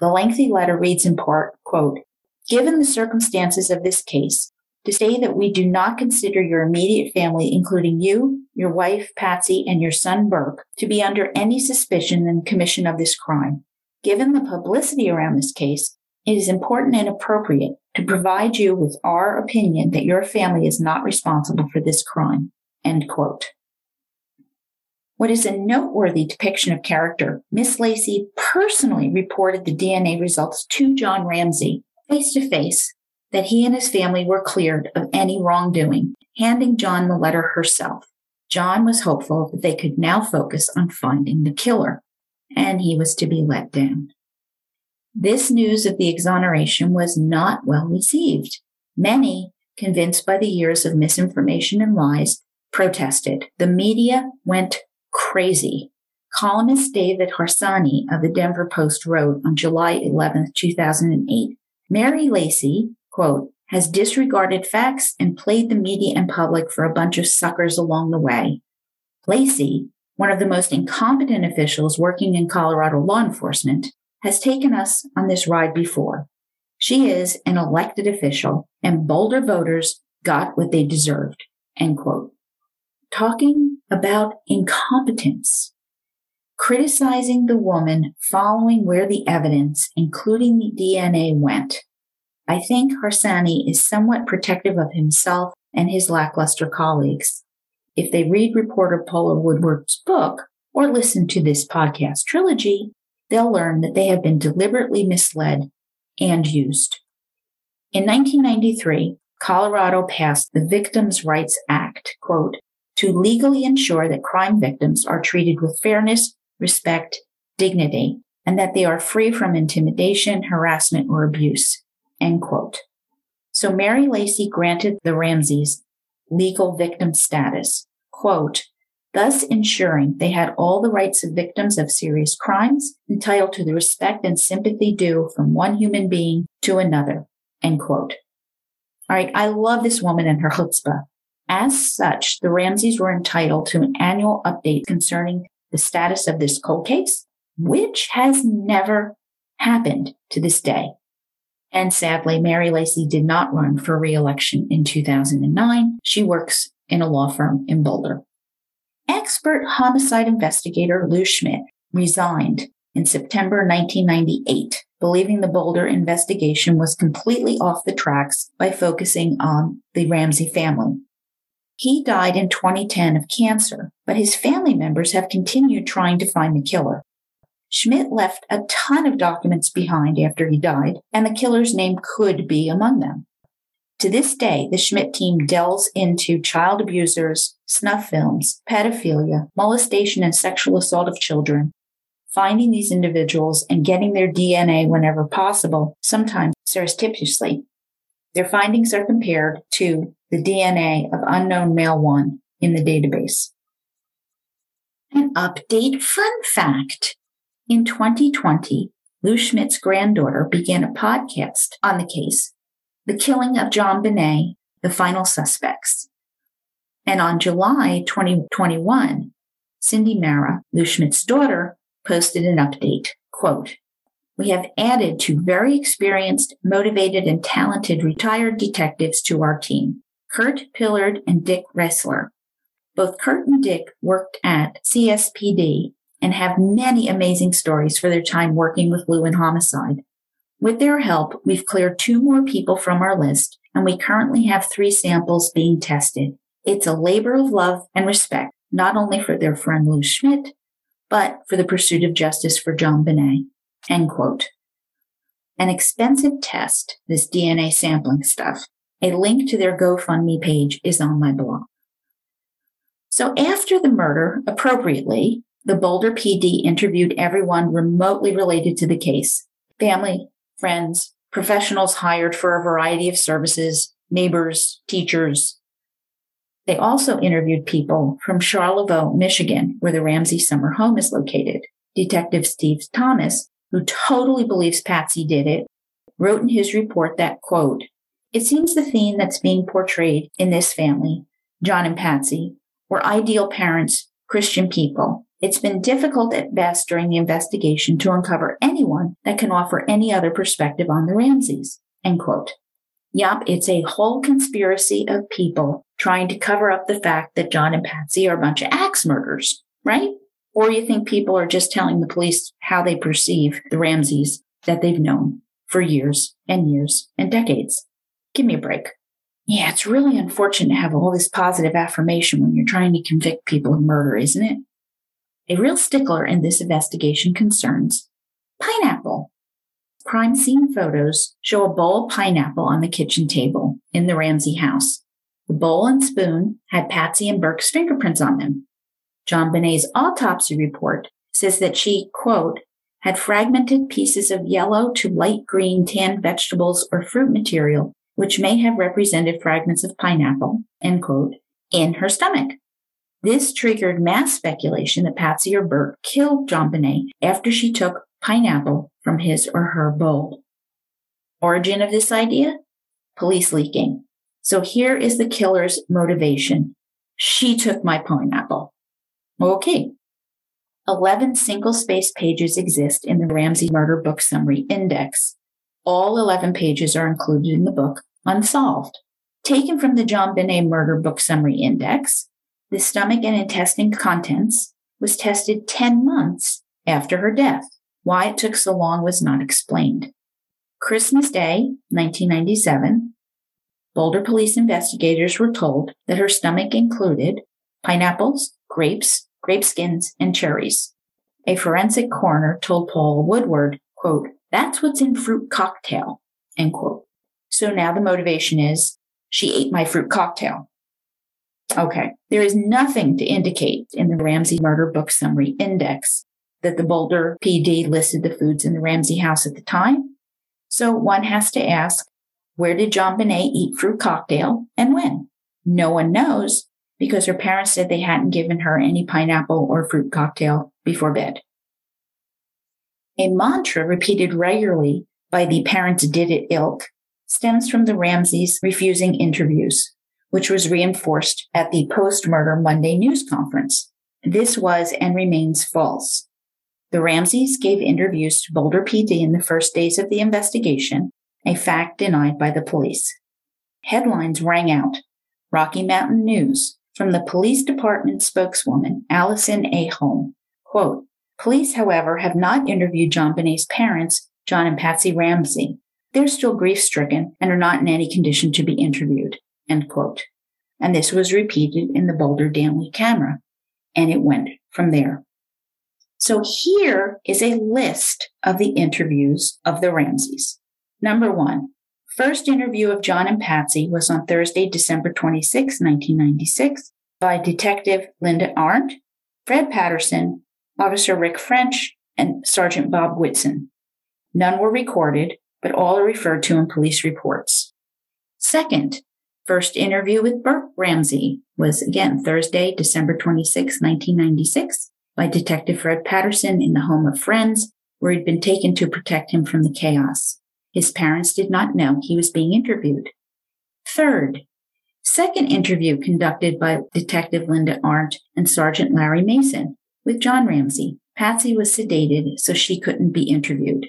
The lengthy letter reads in part, quote, Given the circumstances of this case, to say that we do not consider your immediate family, including you, your wife, Patsy, and your son, Burke, to be under any suspicion in the commission of this crime. Given the publicity around this case, it is important and appropriate to provide you with our opinion that your family is not responsible for this crime. End quote. What is a noteworthy depiction of character, Miss Lacy personally reported the DNA results to John Ramsey face to face that he and his family were cleared of any wrongdoing, handing John the letter herself. John was hopeful that they could now focus on finding the killer, and he was to be let down. This news of the exoneration was not well received. Many, convinced by the years of misinformation and lies, protested. The media went crazy. Columnist David Harsanyi of the Denver Post wrote on July 11, 2008, Mary Lacy, quote, has disregarded facts and played the media and public for a bunch of suckers along the way. Lacy, one of the most incompetent officials working in Colorado law enforcement, has taken us on this ride before. She is an elected official and Boulder voters got what they deserved. End quote. Talking about incompetence, criticizing the woman following where the evidence, including the DNA, went. I think Harsanyi is somewhat protective of himself and his lackluster colleagues. If they read reporter Paula Woodward's book or listen to this podcast trilogy, they'll learn that they have been deliberately misled and used. In 1993, Colorado passed the Victims' Rights Act, quote, to legally ensure that crime victims are treated with fairness, respect, dignity, and that they are free from intimidation, harassment, or abuse. End quote. So Mary Lacy granted the Ramseys legal victim status, quote, thus ensuring they had all the rights of victims of serious crimes, entitled to the respect and sympathy due from one human being to another, end quote. All right. I love this woman and her chutzpah. As such, the Ramseys were entitled to an annual update concerning the status of this cold case, which has never happened to this day. And sadly, Mary Lacy did not run for reelection in 2009. She works in a law firm in Boulder. Expert homicide investigator Lou Smit resigned in September 1998, believing the Boulder investigation was completely off the tracks by focusing on the Ramsey family. He died in 2010 of cancer, but his family members have continued trying to find the killer. Smit left a ton of documents behind after he died, and the killer's name could be among them. To this day, the Smit team delves into child abusers, snuff films, pedophilia, molestation, and sexual assault of children, finding these individuals and getting their DNA whenever possible, sometimes surreptitiously. Their findings are compared to the DNA of unknown male one in the database. An update fun fact. In 2020, Lou Smit's granddaughter began a podcast on the case, The Killing of JonBenét, The Final Suspects. And on July 2021, Cindy Mara, Lou Smit's daughter, posted an update. Quote, we have added two very experienced, motivated, and talented retired detectives to our team, Kurt Pillard and Dick Ressler. Both Kurt and Dick worked at CSPD and have many amazing stories for their time working with Lou in homicide. With their help, we've cleared two more people from our list, and we currently have three samples being tested. It's a labor of love and respect, not only for their friend Lou Smit, but for the pursuit of justice for JonBenét. End quote. An expensive test, this DNA sampling stuff. A link to their GoFundMe page is on my blog. So after the murder, appropriately, the Boulder PD interviewed everyone remotely related to the case family, friends, professionals hired for a variety of services, neighbors, teachers. They also interviewed people from Charlevoix, Michigan, where the Ramsey summer home is located. Detective Steve Thomas who totally believes Patsy did it, wrote in his report that quote, it seems the theme that's being portrayed in this family, John and Patsy, were ideal parents, Christian people. It's been difficult at best during the investigation to uncover anyone that can offer any other perspective on the Ramseys. End quote. Yup, it's a whole conspiracy of people trying to cover up the fact that John and Patsy are a bunch of axe murders, right? Or you think people are just telling the police how they perceive the Ramseys that they've known for years and years and decades? Give me a break. Yeah, it's really unfortunate to have all this positive affirmation when you're trying to convict people of murder, isn't it? A real stickler in this investigation concerns pineapple. Crime scene photos show a bowl of pineapple on the kitchen table in the Ramsey house. The bowl and spoon had Patsy and Burke's fingerprints on them. JonBenét's autopsy report says that she, quote, had fragmented pieces of yellow to light green tanned vegetables or fruit material, which may have represented fragments of pineapple, end quote, in her stomach. This triggered mass speculation that Patsy or Burke killed John JonBenét after she took pineapple from his or her bowl. Origin of this idea? Police leaking. So here is the killer's motivation. She took my pineapple. Okay. 11 single space pages exist in the Ramsey Murder Book Summary Index. All 11 pages are included in the book Unsolved. Taken from the JonBenét Murder Book Summary Index, the stomach and intestine contents was tested 10 months after her death. Why it took so long was not explained. Christmas Day, 1997, Boulder police investigators were told that her stomach included pineapples, grapes, grape skins, and cherries. A forensic coroner told Paul Woodward, quote, that's what's in fruit cocktail, end quote. So now the motivation is she ate my fruit cocktail. Okay. There is nothing to indicate in the Ramsey Murder Book Summary Index that the Boulder PD listed the foods in the Ramsey house at the time. So one has to ask, where did JonBenét eat fruit cocktail and when? No one knows because her parents said they hadn't given her any pineapple or fruit cocktail before bed. A mantra repeated regularly by the parents did it ilk stems from the Ramseys refusing interviews, which was reinforced at the post murder Monday news conference. This was and remains false. The Ramseys gave interviews to Boulder PD in the first days of the investigation, a fact denied by the police. Headlines rang out. Rocky Mountain News, from the police department spokeswoman, Allison A. Holm. Quote, Police, however, have not interviewed JonBenét's parents, John and Patsy Ramsey. They're still grief stricken and are not in any condition to be interviewed. End quote. And this was repeated in the Boulder Daily camera. And it went from there. So here is a list of the interviews of the Ramseys. Number one, First interview of John and Patsy was on Thursday, December 26, 1996, by Detective Linda Arndt, Fred Patterson, Officer Rick French, and Sergeant Bob Whitson. None were recorded, but all are referred to in police reports. Second, First interview with Burke Ramsey was again Thursday, December 26, 1996, by Detective Fred Patterson in the home of friends, where he'd been taken to protect him from the chaos. His parents did not know he was being interviewed. Third, second interview conducted by Detective Linda Arndt and Sergeant Larry Mason with John Ramsey. Patsy was sedated, so she couldn't be interviewed.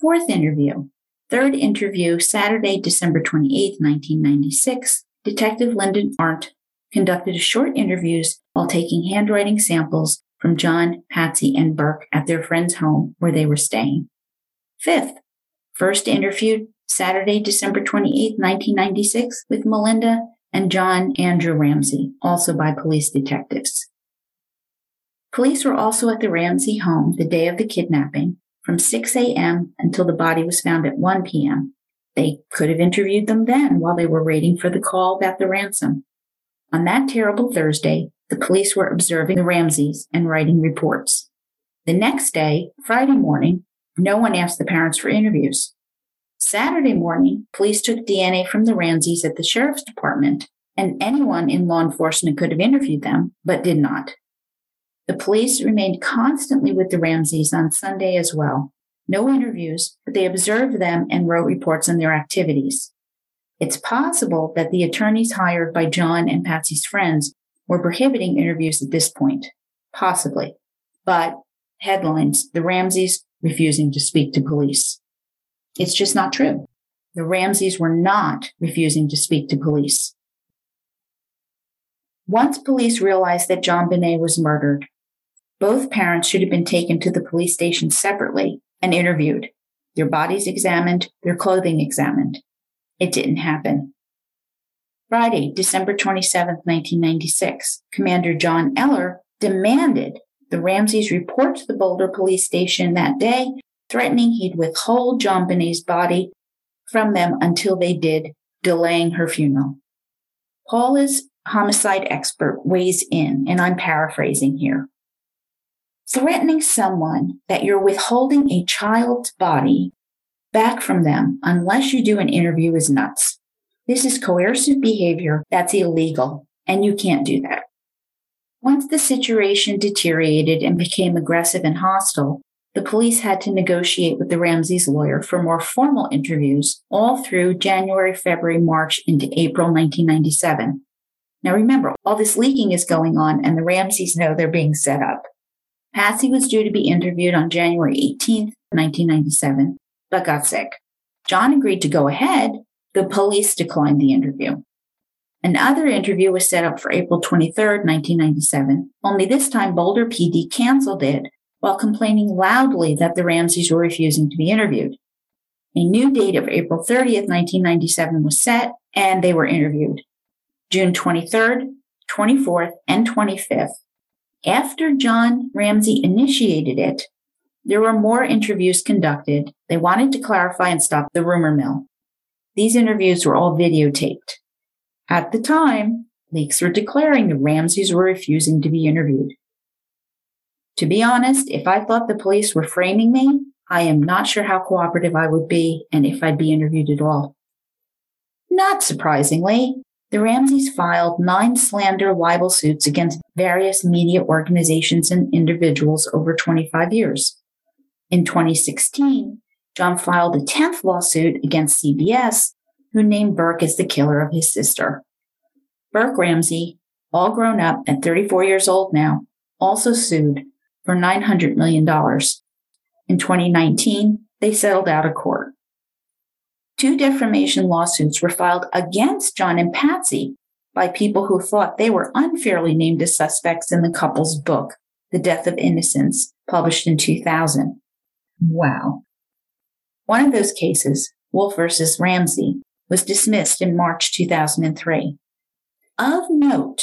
Fourth interview, Third interview, Saturday, December 28, 1996, Detective Linda Arndt conducted short interviews while taking handwriting samples from John, Patsy, and Burke at their friend's home where they were staying. Fifth, first interview, Saturday, December 28, 1996, with Melinda and John Andrew Ramsey, also by police detectives. Police were also at the Ramsey home the day of the kidnapping from 6 a.m. until the body was found at 1 p.m. They could have interviewed them then while they were waiting for the call about the ransom. On that terrible Thursday, the police were observing the Ramseys and writing reports. The next day, Friday morning, no one asked the parents for interviews. Saturday morning, police took DNA from the Ramseys at the sheriff's department, and anyone in law enforcement could have interviewed them, but did not. The police remained constantly with the Ramseys on Sunday as well. No interviews, but they observed them and wrote reports on their activities. It's possible that the attorneys hired by John and Patsy's friends were prohibiting interviews at this point. Possibly. But headlines, the Ramseys refusing to speak to police. It's just not true. The Ramseys were not refusing to speak to police. Once police realized that JonBenét was murdered, both parents should have been taken to the police station separately and interviewed, their bodies examined, their clothing examined. It didn't happen. Friday, December 27, 1996, Commander John Eller demanded the Ramseys report to the Boulder police station that day, threatening he'd withhold John JonBenét's body from them until they did, delaying her funeral. Paula's homicide expert weighs in, and I'm paraphrasing here. Threatening someone that you're withholding a child's body back from them unless you do an interview is nuts. This is coercive behavior that's illegal, and you can't do that. Once the situation deteriorated and became aggressive and hostile, the police had to negotiate with the Ramsey's lawyer for more formal interviews all through January, February, March into April 1997. Now remember, all this leaking is going on and the Ramseys know they're being set up. Patsy was due to be interviewed on January 18, 1997, but got sick. John agreed to go ahead. The police declined the interview. Another interview was set up for April 23, 1997, only this time Boulder PD canceled it while complaining loudly that the Ramseys were refusing to be interviewed. A new date of April 30th, 1997 was set and they were interviewed. June 23rd, 24th, and 25th after John Ramsey initiated it, there were more interviews conducted. They wanted to clarify and stop the rumor mill. These interviews were all videotaped. At the time, leaks were declaring the Ramseys were refusing to be interviewed. To be honest, if I thought the police were framing me, I am not sure how cooperative I would be and if I'd be interviewed at all. Not surprisingly, the Ramseys filed nine slander libel suits against various media organizations and individuals over 25 years. In 2016, John filed a 10th lawsuit against CBS, who named Burke as the killer of his sister. Burke Ramsey, all grown up at 34 years old now, also sued for $900 million. In 2019, they settled out of court. Two defamation lawsuits were filed against John and Patsy by people who thought they were unfairly named as suspects in the couple's book, The Death of Innocence, published in 2000. Wow. One of those cases, Wolf versus Ramsey, was dismissed in March 2003. Of note,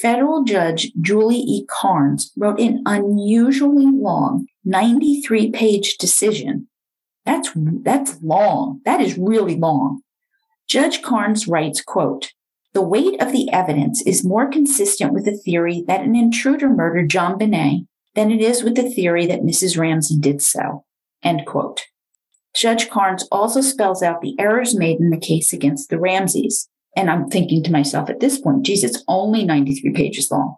federal judge Julie E. Carnes wrote an unusually long 93 page decision that's, that's long. That is really long. Judge Carnes writes, quote, the weight of the evidence is more consistent with the theory that an intruder murdered JonBenét than it is with the theory that Mrs. Ramsey did so. End quote. Judge Carnes also spells out the errors made in the case against the Ramseys. And I'm thinking to myself at this point, geez, it's only 93 pages long.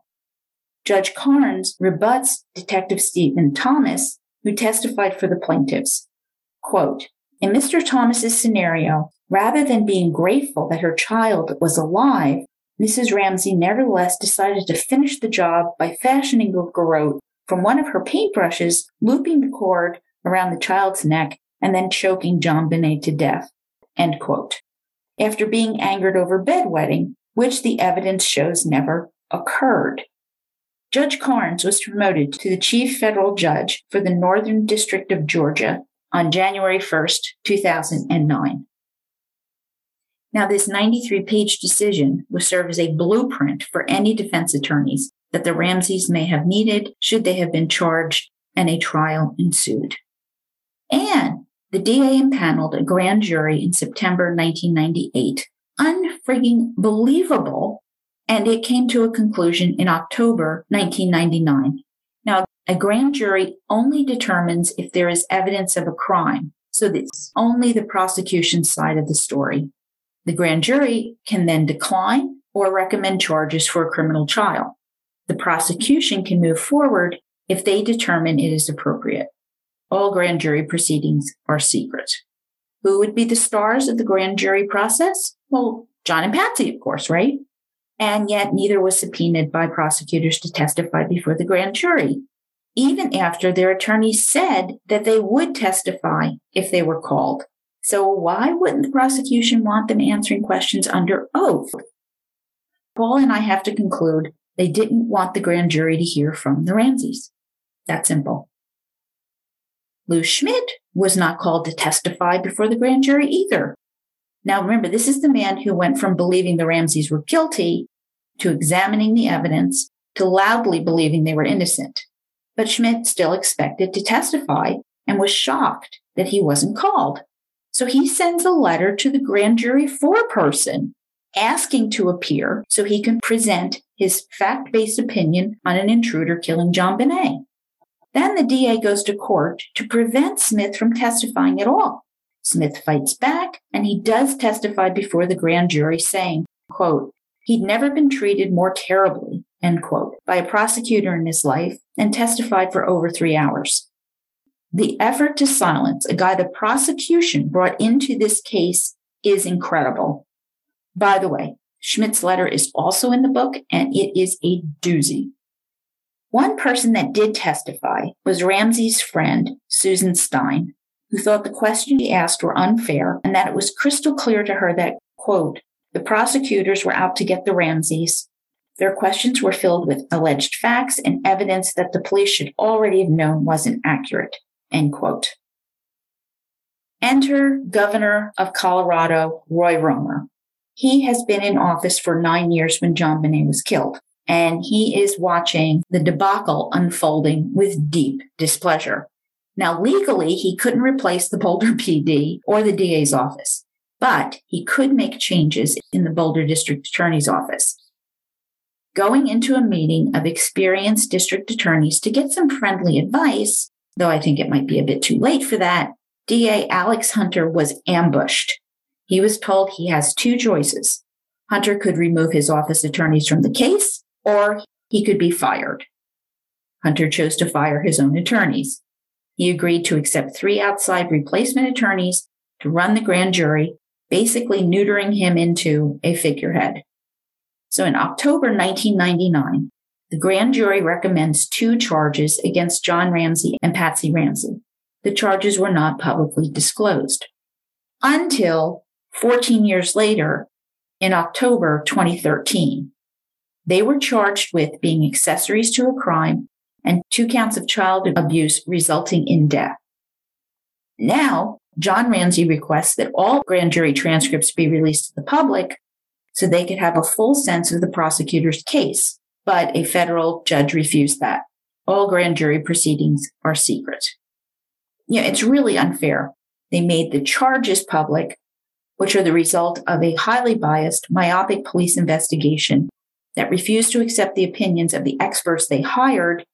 Judge Carnes rebuts Detective Stephen Thomas, who testified for the plaintiffs. Quote, in Mr. Thomas's scenario, rather than being grateful that her child was alive, Mrs. Ramsey nevertheless decided to finish the job by fashioning a garrote from one of her paintbrushes, looping the cord around the child's neck, and then choking JonBenét to death. End quote. After being angered over bedwetting, which the evidence shows never occurred. Judge Carnes was promoted to the chief federal judge for the Northern District of Georgia on January 1st, 2009. Now, this 93 page decision will serve as a blueprint for any defense attorneys that the Ramseys may have needed should they have been charged and a trial ensued. And the DA impaneled a grand jury in September 1998. Unfrigging believable. And it came to a conclusion in October 1999. A grand jury only determines if there is evidence of a crime. So it's only the prosecution side of the story. The grand jury can then decline or recommend charges for a criminal trial. The prosecution can move forward if they determine it is appropriate. All grand jury proceedings are secret. Who would be the stars of the grand jury process? Well, John and Patsy, of course, right? And yet neither was subpoenaed by prosecutors to testify before the grand jury, even after their attorneys said that they would testify if they were called. So why wouldn't the prosecution want them answering questions under oath? Paul and I have to conclude they didn't want the grand jury to hear from the Ramseys. That simple. Lou Smit was not called to testify before the grand jury either. Now remember, this is the man who went from believing the Ramseys were guilty to examining the evidence to loudly believing they were innocent. But Smit still expected to testify and was shocked that he wasn't called. So he sends a letter to the grand jury foreperson asking to appear so he can present his fact based opinion on an intruder killing JonBenét. Then the DA goes to court to prevent Smit from testifying at all. Smit fights back and he does testify before the grand jury saying, quote, he'd never been treated more terribly, end quote, by a prosecutor in his life and testified for over three hours. The effort to silence a guy the prosecution brought into this case is incredible. By the way, Smit's letter is also in the book and it is a doozy. One person that did testify was Ramsey's friend, Susan Stine, who thought the questions he asked were unfair and that it was crystal clear to her that, quote, the prosecutors were out to get the Ramseys. Their questions were filled with alleged facts and evidence that the police should already have known wasn't accurate, end quote. Enter Governor of Colorado, Roy Romer. He has been in office for nine years when JonBenét was killed, and he is watching the debacle unfolding with deep displeasure. Now, legally, he couldn't replace the Boulder PD or the DA's office, but he could make changes in the Boulder District Attorney's office. Going into a meeting of experienced district attorneys to get some friendly advice, though I think it might be a bit too late for that, DA Alex Hunter was ambushed he was told he has two choices. Hunter could remove his office attorneys from the case, or he could be fired. Hunter chose to fire his own attorneys. He agreed to accept three outside replacement attorneys to run the grand jury, basically neutering him into a figurehead. So in October 1999, the grand jury recommends two charges against John Ramsey and Patsy Ramsey. The charges were not publicly disclosed until 14 years later, in October 2013, they were charged with being accessories to a crime and two counts of child abuse resulting in death. Now, John Ramsey requests that all grand jury transcripts be released to the public so they could have a full sense of the prosecutor's case, but a federal judge refused that. All grand jury proceedings are secret. Yeah, it's really unfair. They made the charges public, which are the result of a highly biased, myopic police investigation that refused to accept the opinions of the experts they hired,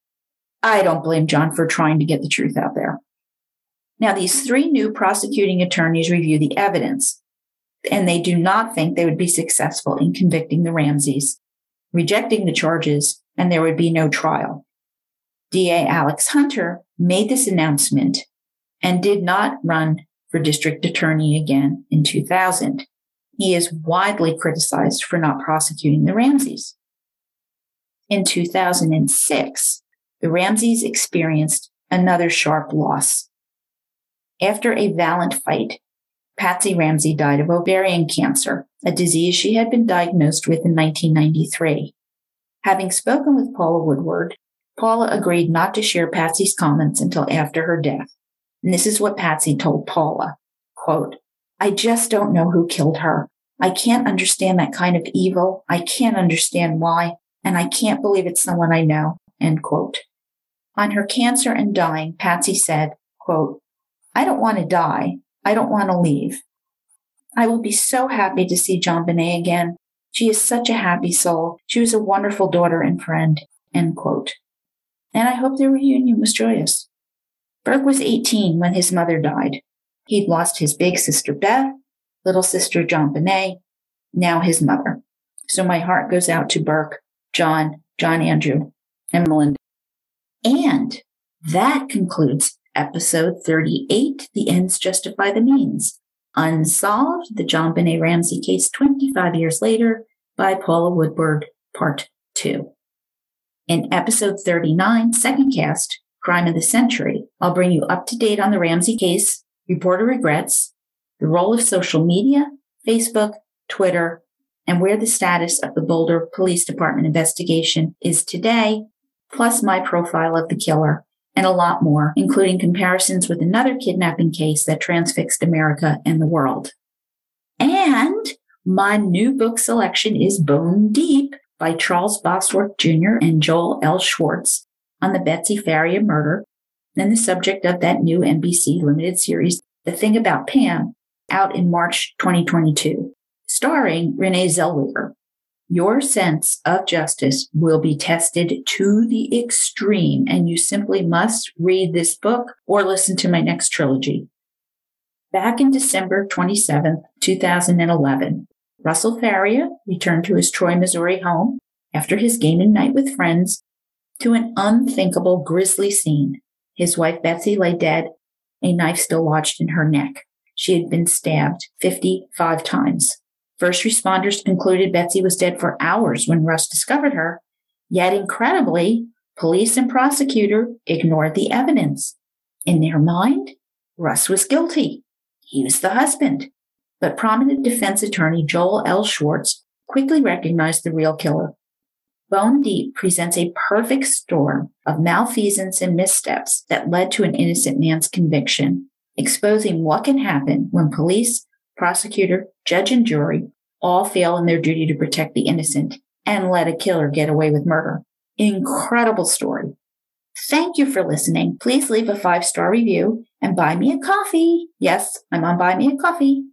I don't blame John for trying to get the truth out there. Now, these three new prosecuting attorneys review the evidence. And they do not think they would be successful in convicting the Ramseys, rejecting the charges, and there would be no trial. DA Alex Hunter made this announcement and did not run for district attorney again in 2000. He is widely criticized for not prosecuting the Ramseys. In 2006, the Ramseys experienced another sharp loss. After a valiant fight, Patsy Ramsey died of ovarian cancer, a disease she had been diagnosed with in 1993. Having spoken with Paula Woodward, Paula agreed not to share Patsy's comments until after her death. And this is what Patsy told Paula. Quote, I just don't know who killed her. I can't understand that kind of evil. I can't understand why. And I can't believe it's someone I know. End quote. On her cancer and dying, Patsy said, quote, I don't want to die. I don't want to leave. I will be so happy to see JonBenét again. She is such a happy soul. She was a wonderful daughter and friend. End quote. And I hope their reunion was joyous. Burke was 18 when his mother died. He'd lost his big sister Beth, little sister JonBenét, now his mother. So my heart goes out to Burke, John, John Andrew, and Melinda. And that concludes episode 38, The Ends Justify the Means. Unsolved, the JonBenét Ramsey case 25 years later by Paula Woodward, part two. In episode 39, second cast, Crime of the Century, I'll bring you up to date on the Ramsey case, reporter regrets, the role of social media, Facebook, Twitter, and where the status of the Boulder Police Department investigation is today, plus my profile of the killer and a lot more, including comparisons with another kidnapping case that transfixed America and the world. And my new book selection is Bone Deep by Charles Bosworth Jr. and Joel L. Schwartz on the Betsy Faria murder and the subject of that new NBC limited series, The Thing About Pam, out in March 2022, starring Renee Zellweger, your sense of justice will be tested to the extreme, and you simply must read this book or listen to my next trilogy. Back in December 27, 2011, Russell Faria returned to his Troy, Missouri home after his gaming night with friends to an unthinkable grisly scene. His wife Betsy lay dead, a knife still lodged in her neck. She had been stabbed 55 times. First responders concluded Betsy was dead for hours when Russ discovered her. Yet incredibly, police and prosecutor ignored the evidence. In their mind, Russ was guilty. He was the husband. But prominent defense attorney Joel L. Schwartz quickly recognized the real killer. Bone Deep presents a perfect storm of malfeasance and missteps that led to an innocent man's conviction, exposing what can happen when police prosecutor, judge, and jury all fail in their duty to protect the innocent and let a killer get away with murder. Incredible story. Thank you for listening. Please leave a five star review and buy me a coffee. Yes, I'm on Buy Me a Coffee.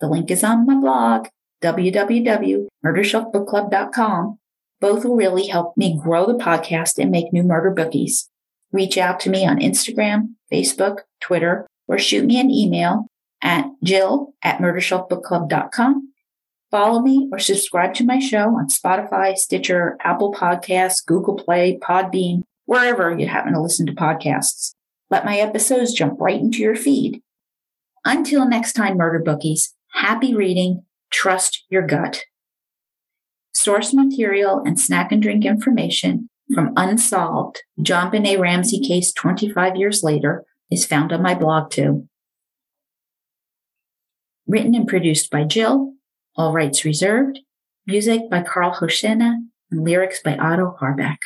The link is on my blog, www.murdershelfbookclub.com. Both will really help me grow the podcast and make new murder bookies. Reach out to me on Instagram, Facebook, Twitter, or shoot me an email at jill at murdershelfbookclub.com. Follow me or subscribe to my show on Spotify, Stitcher, Apple Podcasts, Google Play, Podbean, wherever you happen to listen to podcasts. Let my episodes jump right into your feed. Until next time, murder bookies, happy reading, trust your gut. Source material and snack and drink information from Unsolved, JonBenét Ramsey case 25 years later, is found on my blog too. Written and produced by Jill, all rights reserved. Music by Karl Hoschna and lyrics by Otto Harbach.